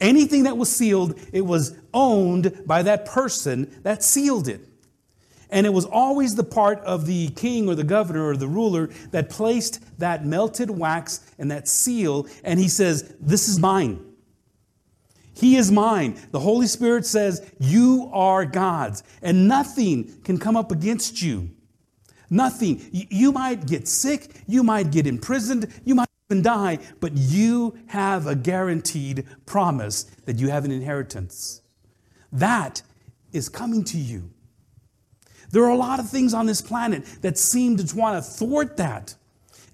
A: Anything that was sealed, it was owned by that person that sealed it. And it was always the part of the king or the governor or the ruler that placed that melted wax and that seal, and he says, This is mine. He is mine. The Holy Spirit says, You are God's, and nothing can come up against you. Nothing. You might get sick, you might get imprisoned, you might even die, but you have a guaranteed promise that you have an inheritance. That is coming to you. There are a lot of things on this planet that seem to want to thwart that.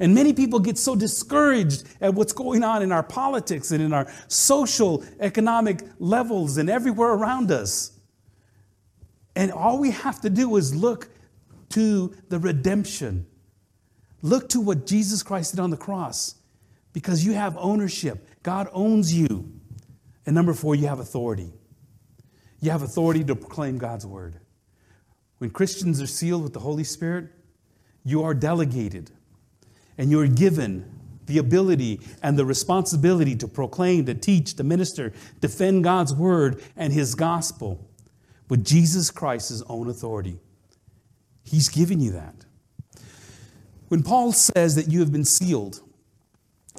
A: And many people get so discouraged at what's going on in our politics and in our social, economic levels and everywhere around us. And all we have to do is look to the redemption. Look to what Jesus Christ did on the cross because you have ownership. God owns you. And number four, you have authority. You have authority to proclaim God's word. When Christians are sealed with the Holy Spirit, you are delegated and you're given the ability and the responsibility to proclaim, to teach, to minister, defend God's word and his gospel with Jesus Christ's own authority. He's given you that. When Paul says that you have been sealed,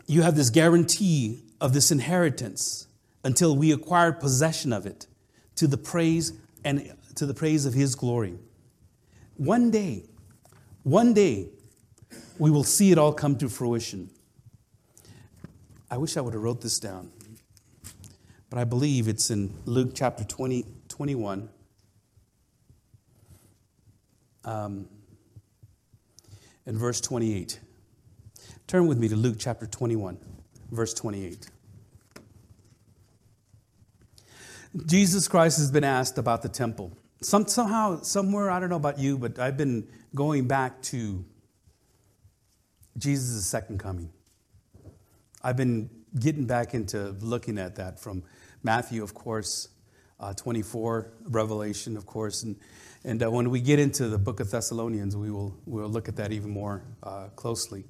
A: you have this guarantee of this inheritance until we acquire possession of it to the praise and to the praise of his glory. One day, one day, we will see it all come to fruition. I wish I would have wrote this down, but I believe it's in Luke chapter 20, 21. Um, and verse 28. Turn with me to Luke chapter 21, verse 28. Jesus Christ has been asked about the temple. Some, somehow, somewhere, I don't know about you, but I've been going back to Jesus' second coming. I've been getting back into looking at that from Matthew, of course, uh, 24, Revelation, of course, and, and uh, when we get into the book of Thessalonians, we will we'll look at that even more uh, closely.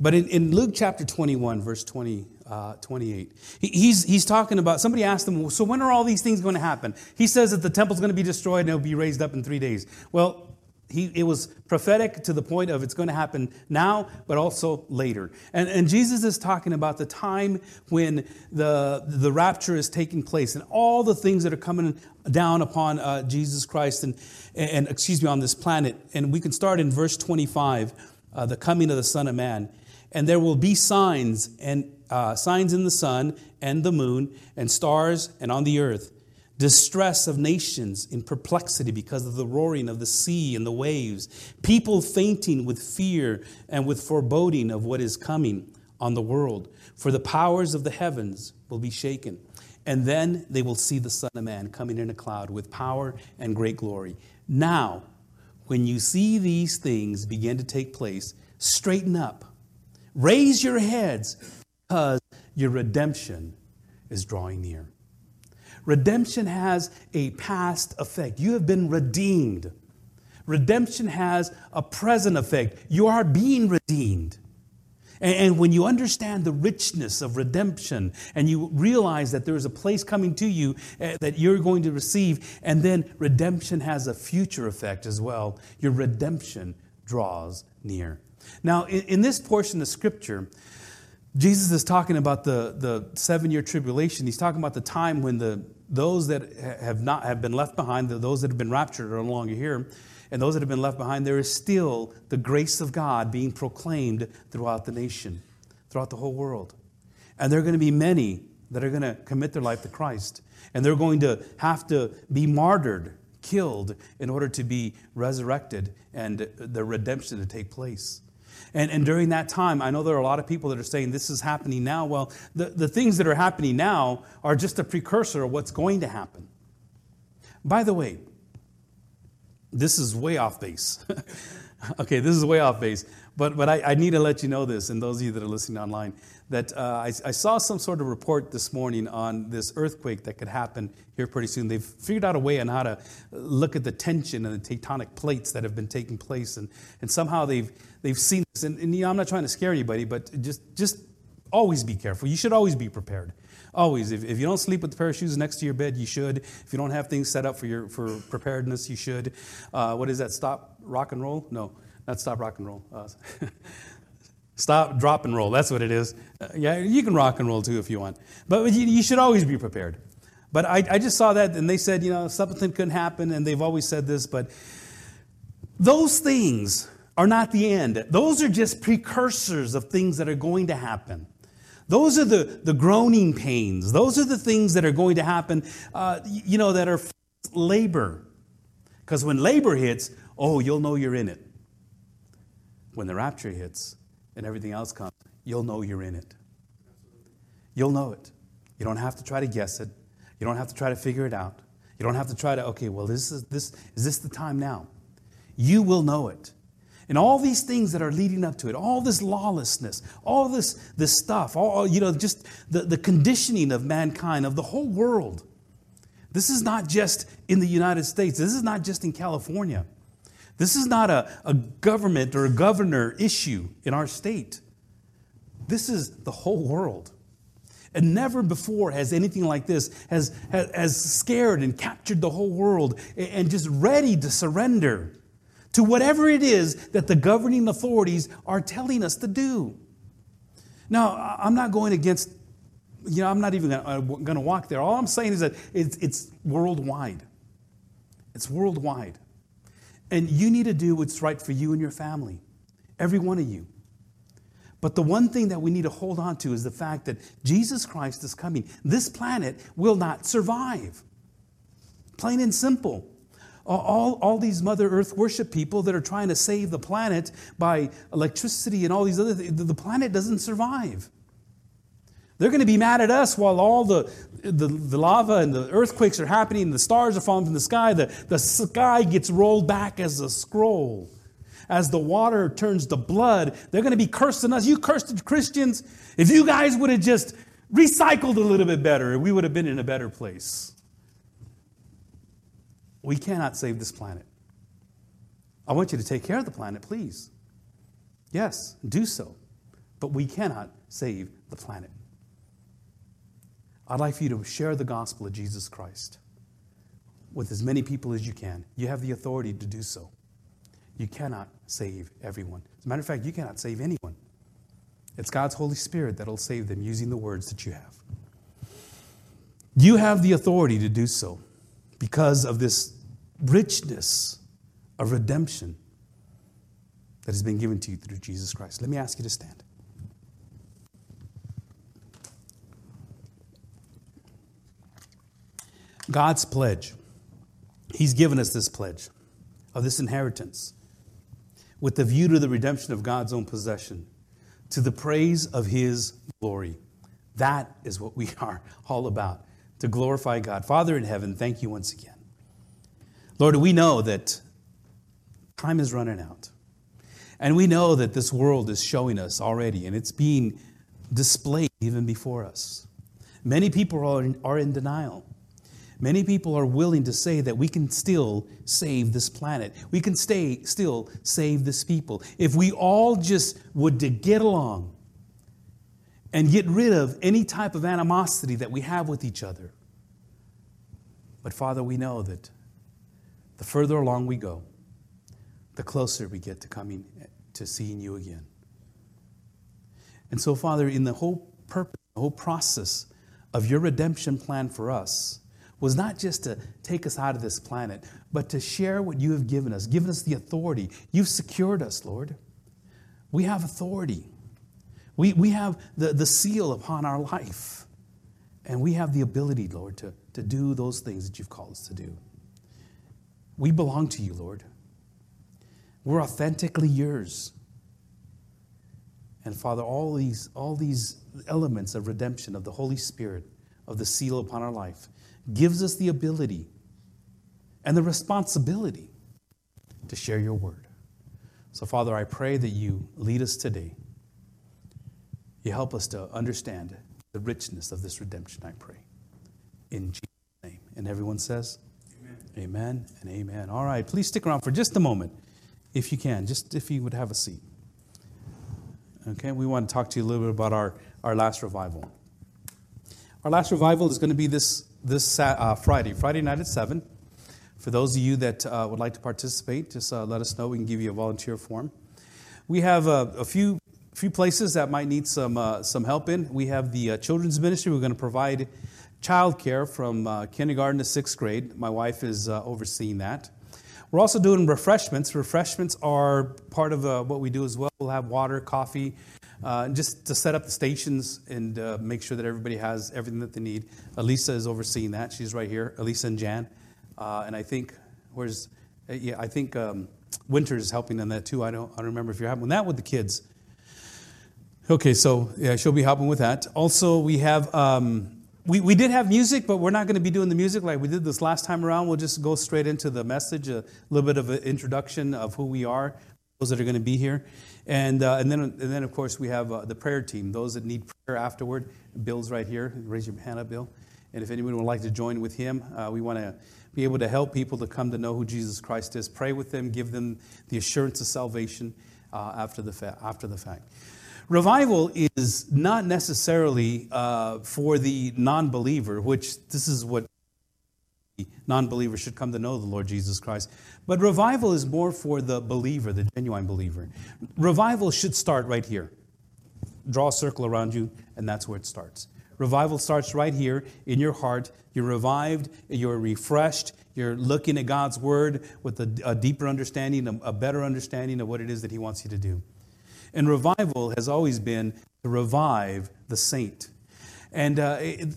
A: But in, in, Luke chapter 21, verse 20, uh, 28, he, he's, he's talking about, somebody asked him, so when are all these things going to happen? He says that the temple's going to be destroyed and it'll be raised up in three days. Well, he, it was prophetic to the point of it's going to happen now, but also later. And, and Jesus is talking about the time when the, the rapture is taking place and all the things that are coming down upon uh, Jesus Christ and, and, excuse me, on this planet. And we can start in verse 25, uh, the coming of the Son of Man. And there will be signs and uh, signs in the sun and the moon and stars and on the earth distress of nations in perplexity because of the roaring of the sea and the waves, people fainting with fear and with foreboding of what is coming on the world. For the powers of the heavens will be shaken. And then they will see the Son of Man coming in a cloud with power and great glory. Now, when you see these things begin to take place, straighten up, raise your heads, because your redemption is drawing near. Redemption has a past effect. You have been redeemed. Redemption has a present effect. You are being redeemed. And, when you understand the richness of redemption and you realize that there is a place coming to you eh, that you're going to receive, and then redemption has a future effect as well, your redemption draws near. Now, in this portion of Scripture, Jesus is talking about the, the seven year tribulation. He's talking about the time when the, those that have not have been left behind, those that have been raptured are no longer here, and those that have been left behind, there is still the grace of God being proclaimed throughout the nation, throughout the whole world. And there are going to be many that are going to commit their life to Christ. And they're going to have to be martyred, killed, in order to be resurrected and the redemption to take place. And, and during that time, I know there are a lot of people that are saying this is happening now. Well, the, the things that are happening now are just a precursor of what's going to happen. By the way, this is way off base. okay, this is way off base. But, but I, I, need to let you know this, and those of you that are listening online, that uh, I, I, saw some sort of report this morning on this earthquake that could happen here pretty soon. They've figured out a way on how to look at the tension and the tectonic plates that have been taking place, and, and somehow they've, they've seen this. And, and you know, I'm not trying to scare anybody, but just, just always be careful. You should always be prepared. Always. If, if you don't sleep with the pair of shoes next to your bed, you should. If you don't have things set up for, your, for preparedness, you should. Uh, what is that? Stop, rock and roll? No. Not stop rock and roll. Uh, stop, drop and roll. That's what it is. Uh, yeah, you can rock and roll too if you want. But you, you should always be prepared. But I, I just saw that and they said, you know, something couldn't happen, and they've always said this, but those things are not the end. Those are just precursors of things that are going to happen. Those are the, the groaning pains. Those are the things that are going to happen, uh, you know, that are labor. Because when labor hits, oh, you'll know you're in it when the rapture hits and everything else comes, you'll know you're in it. You'll know it. You don't have to try to guess it. You don't have to try to figure it out. You don't have to try to, okay, well, this is this is this the time now? You will know it. And all these things that are leading up to it, all this lawlessness, all this, this stuff, all you know, just the, the conditioning of mankind, of the whole world. This is not just in the United States. This is not just in California. This is not a, a government or a governor issue in our state. This is the whole world. And never before has anything like this has, has, scared and captured the whole world and just ready to surrender to whatever it is that the governing authorities are telling us to do. Now, I'm not going against, you know, I'm not even going uh, to walk there. All I'm saying is that it's, it's worldwide. It's worldwide. And you need to do what's right for you and your family, every one of you. But the one thing that we need to hold on to is the fact that Jesus Christ is coming. This planet will not survive. Plain and simple. All, all these Mother Earth worship people that are trying to save the planet by electricity and all these other things, the planet doesn't survive. They're going to be mad at us while all the, the, the, lava and the earthquakes are happening, and the stars are falling from the sky. The, the sky gets rolled back as a scroll. As the water turns to blood, they're going to be cursing us. You cursed Christians. If you guys would have just recycled a little bit better, we would have been in a better place. We cannot save this planet. I want you to take care of the planet, please. Yes, do so. But we cannot save the planet. I'd like for you to share the gospel of Jesus Christ with as many people as you can. You have the authority to do so. you cannot save everyone. As a matter of fact, you cannot save anyone. It's God's Holy Spirit that'll save them using the words that you have. You have the authority to do so because of this richness of redemption that has been given to you through Jesus Christ. Let me ask you to stand. God's pledge. He's given us this pledge of this inheritance with the view to the redemption of God's own possession, to the praise of His glory. That is what we are all about, to glorify God. Father in heaven, thank you once again. Lord, we know that time is running out. And we know that this world is showing us already, and it's being displayed even before us. Many people are in, are in denial. Many people are willing to say that we can still save this planet. We can stay, still save this people. If we all just would to get along and get rid of any type of animosity that we have with each other. But Father, we know that the further along we go, the closer we get to coming to seeing you again. And so, Father, in the whole purpose, the whole process of your redemption plan for us, was not just to take us out of this planet, but to share what you have given us, given us the authority. You've secured us, Lord. We have authority. We, we have the, the seal upon our life. And we have the ability, Lord, to, to do those things that you've called us to do. We belong to you, Lord. We're authentically yours. And Father, all these, all these elements of redemption, of the Holy Spirit, of the seal upon our life, gives us the ability and the responsibility to share your word. So, Father, I pray that you lead us today. You help us to understand the richness of this redemption, I pray. In Jesus' name. And everyone says, Amen. Amen and amen. All right, please stick around for just a moment, if you can, just if you would have a seat. Okay, we want to talk to you a little bit about our, our last revival. Our last revival is going to be this this uh, Friday, Friday night at 7. For those of you that uh, would like to participate, just uh, let us know. We can give you a volunteer form. We have a, a few, few places that might need some, uh, some help in. We have the uh, children's ministry. We're going to provide childcare from uh, kindergarten to sixth grade. My wife is overseeing that. We're also doing refreshments. Refreshments are part of what we do as well. We'll have water, coffee, uh, just to set up the stations and uh, make sure that everybody has everything that they need. Elisa is overseeing that. She's right here, Elisa and Jan. Uh, and I think, where's, uh, yeah, I think um, Winter is helping on that too. I don't, I don't remember if you're helping that with the kids. Okay, so yeah, she'll be helping with that. Also, we have, um, we, we did have music, but we're not going to be doing the music like we did this last time around. We'll just go straight into the message, a little bit of an introduction of who we are, those that are going to be here. And, uh, and, then, and then, of course, we have uh, the prayer team, those that need prayer afterward. Bill's right here. Raise your hand up, Bill. And if anyone would like to join with him, uh, we want to be able to help people to come to know who Jesus Christ is. Pray with them, give them the assurance of salvation uh, after, the fa- after the fact. Revival is not necessarily uh, for the non believer, which this is what non believers should come to know the Lord Jesus Christ. But revival is more for the believer, the genuine believer. Revival should start right here. Draw a circle around you, and that's where it starts. Revival starts right here in your heart. You're revived, you're refreshed, you're looking at God's word with a, a deeper understanding, a, a better understanding of what it is that He wants you to do. And revival has always been to revive the saint. And uh, it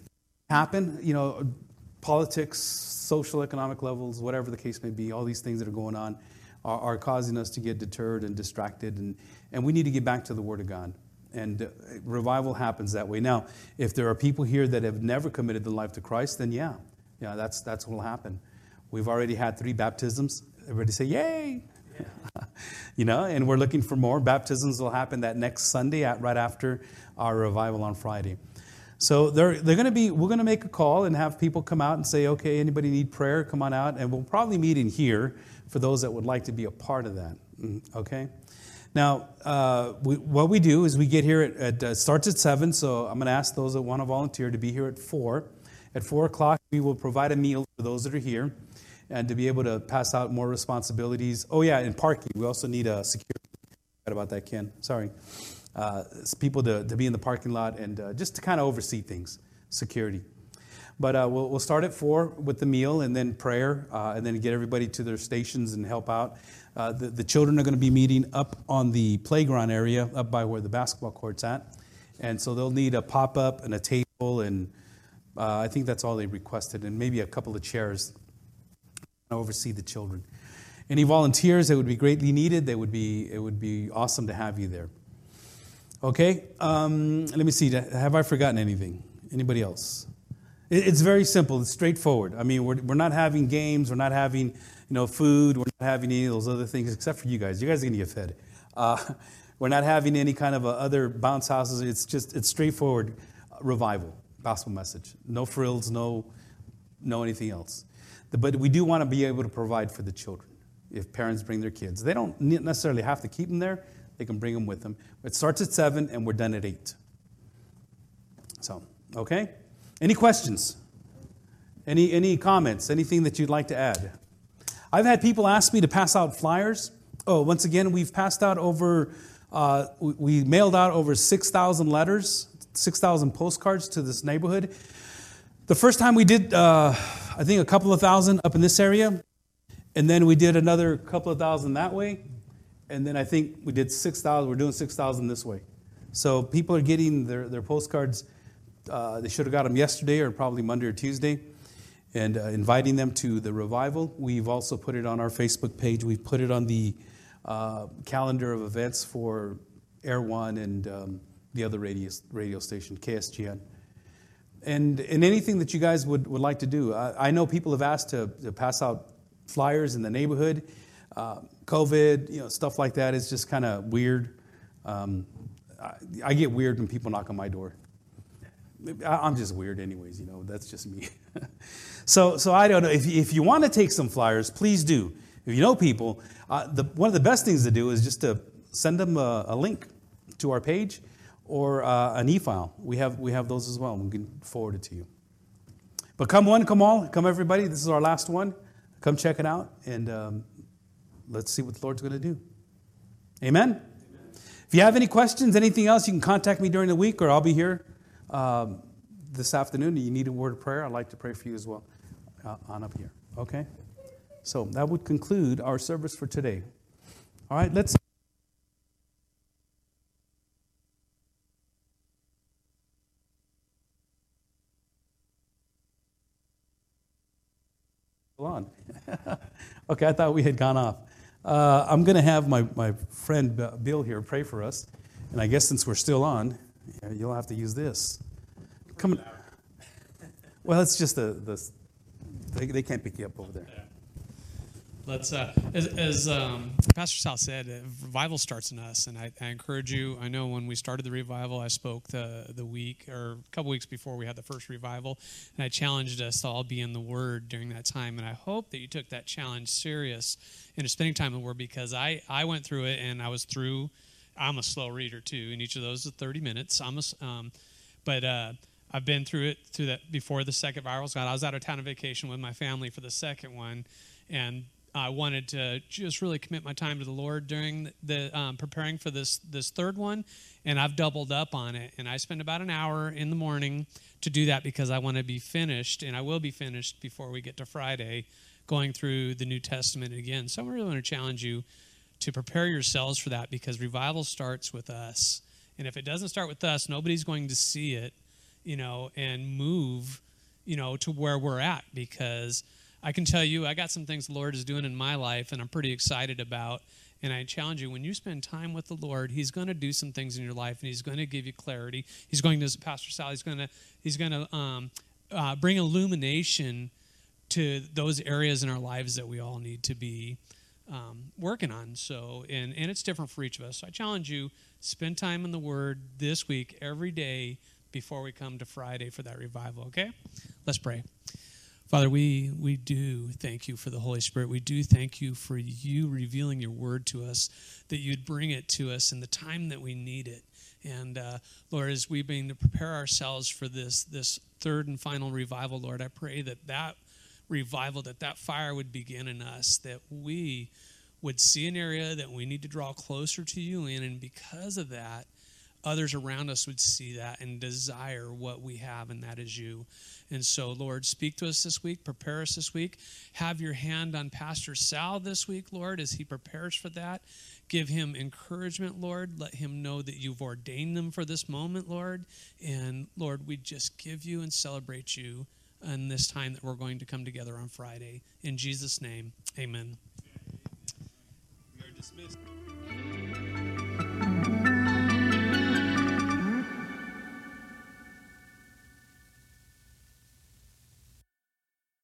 A: happened, you know, politics, social, economic levels, whatever the case may be, all these things that are going on are, are, causing us to get deterred and distracted. And, and we need to get back to the Word of God. And uh, revival happens that way. Now, if there are people here that have never committed their life to Christ, then yeah, yeah, that's, that's what will happen. We've already had three baptisms. Everybody say, Yay! you know, and we're looking for more. Baptisms will happen that next Sunday, at, right after our revival on Friday. So they're, they're going to be, we're going to make a call and have people come out and say, okay, anybody need prayer? Come on out. And we'll probably meet in here for those that would like to be a part of that. Mm, okay? Now, uh, we, what we do is we get here at, at uh, starts at 7, so I'm going to ask those that want to volunteer to be here at 4. At 4 o'clock, we will provide a meal for those that are here. And to be able to pass out more responsibilities. Oh, yeah, and parking. We also need a security. about that, Ken. Sorry. Uh, people to, to be in the parking lot and uh, just to kind of oversee things, security. But uh, we'll, we'll start at four with the meal and then prayer, uh, and then get everybody to their stations and help out. Uh, the, the children are going to be meeting up on the playground area, up by where the basketball court's at. And so they'll need a pop up and a table, and uh, I think that's all they requested, and maybe a couple of chairs oversee the children. Any volunteers that would be greatly needed, they would be, it would be awesome to have you there. Okay, um, let me see. Have I forgotten anything? Anybody else? It's very simple. It's straightforward. I mean, we're, we're not having games. We're not having, you know, food. We're not having any of those other things, except for you guys. You guys are going to get fed. Uh, we're not having any kind of other bounce houses. It's just, it's straightforward revival, gospel message. No frills, no, no anything else. But we do want to be able to provide for the children if parents bring their kids. They don't necessarily have to keep them there. They can bring them with them. It starts at 7 and we're done at 8. So, okay? Any questions? Any, any comments? Anything that you'd like to add? I've had people ask me to pass out flyers. Oh, once again, we've passed out over, uh, we, mailed out over 6,000 letters, 6,000 postcards to this neighborhood. The first time we did, uh, I think, a couple of thousand up in this area, and then we did another couple of thousand that way, and then I think we did 6,000, we're doing 6,000 this way. So people are getting their, their postcards uh, they should have got them yesterday or probably Monday or Tuesday, and uh, inviting them to the revival. We've also put it on our Facebook page. We've put it on the uh, calendar of events for Air One and um, the other radio, radio station, KSGN. And, and anything that you guys would, would like to do. I, I know people have asked to, to pass out flyers in the neighborhood. Uh, COVID, you know, stuff like that is just kind of weird. Um, I, I, get weird when people knock on my door. I'm just weird, anyways. You know, that's just me. so, so I don't know. If, if you want to take some flyers, please do. If you know people, uh, the, one of the best things to do is just to send them a, a link to our page or uh, an e-file. We have we have those as well. We can forward it to you. But come one, come all, come everybody. This is our last one. Come check it out, and um, let's see what the Lord's going to do. Amen? Amen. If you have any questions, anything else, you can contact me during the week, or I'll be here um, this afternoon, If you need a word of prayer, I'd like to pray for you as well uh, on up here. Okay? So that would conclude our service for today. All right, let's. On. okay, I thought we had gone off. Uh, I'm going to have my, my friend Bill here pray for us. And I guess since we're still on, you'll have to use this. Come. On. Well, it's just the, the they, they can't pick you up over there.
B: Let's, uh, as, as um, Pastor Sal said, uh, revival starts in us, and I, I, encourage you. I know when we started the revival, I spoke the the week or a couple weeks before we had the first revival, and I challenged us to all be in the Word during that time. And I hope that you took that challenge serious into spending time in the Word because I I went through it and I was through. I'm a slow reader too, and each of those is 30 minutes. I'm a, um, but. Uh, I've been through it through that before the second viral God. I was out of town on vacation with my family for the second one, and I wanted to just really commit my time to the Lord during the, um, preparing for this this third one, and I've doubled up on it. And I spend about an hour in the morning to do that because I want to be finished, and I will be finished before we get to Friday, going through the New Testament again. So I really want to challenge you to prepare yourselves for that because revival starts with us, and if it doesn't start with us, nobody's going to see it you know, and move, you know, to where we're at because I can tell you I got some things the Lord is doing in my life and I'm pretty excited about. And I challenge you when you spend time with the Lord, He's going to do some things in your life and He's going to give you clarity. He's going to, Pastor Sal, He's going to, He's going to um, uh, bring illumination to those areas in our lives that we all need to be um, working on. So, and, and it's different for each of us. So I challenge you, spend time in the Word this week, every day before we come to Friday for that revival, okay? Let's pray. Father, we, we do thank you for the Holy Spirit. We do thank you for you revealing your word to us, that you'd bring it to us in the time that we need it. And uh, Lord, as we begin to prepare ourselves for this, this third and final revival, Lord, I pray that that revival, that that fire would begin in us, that we would see an area that we need to draw closer to you in, and because of that, others around us would see that and desire what we have, and that is you. And so, Lord, speak to us this week, prepare us this week. Have your hand on Pastor Sal this week, Lord, as he prepares for that. Give him encouragement, Lord. Let him know that you've ordained them for this moment, Lord. And Lord, we just give you and celebrate you in this time that we're going to come together on Friday. In Jesus' name, amen. We are dismissed.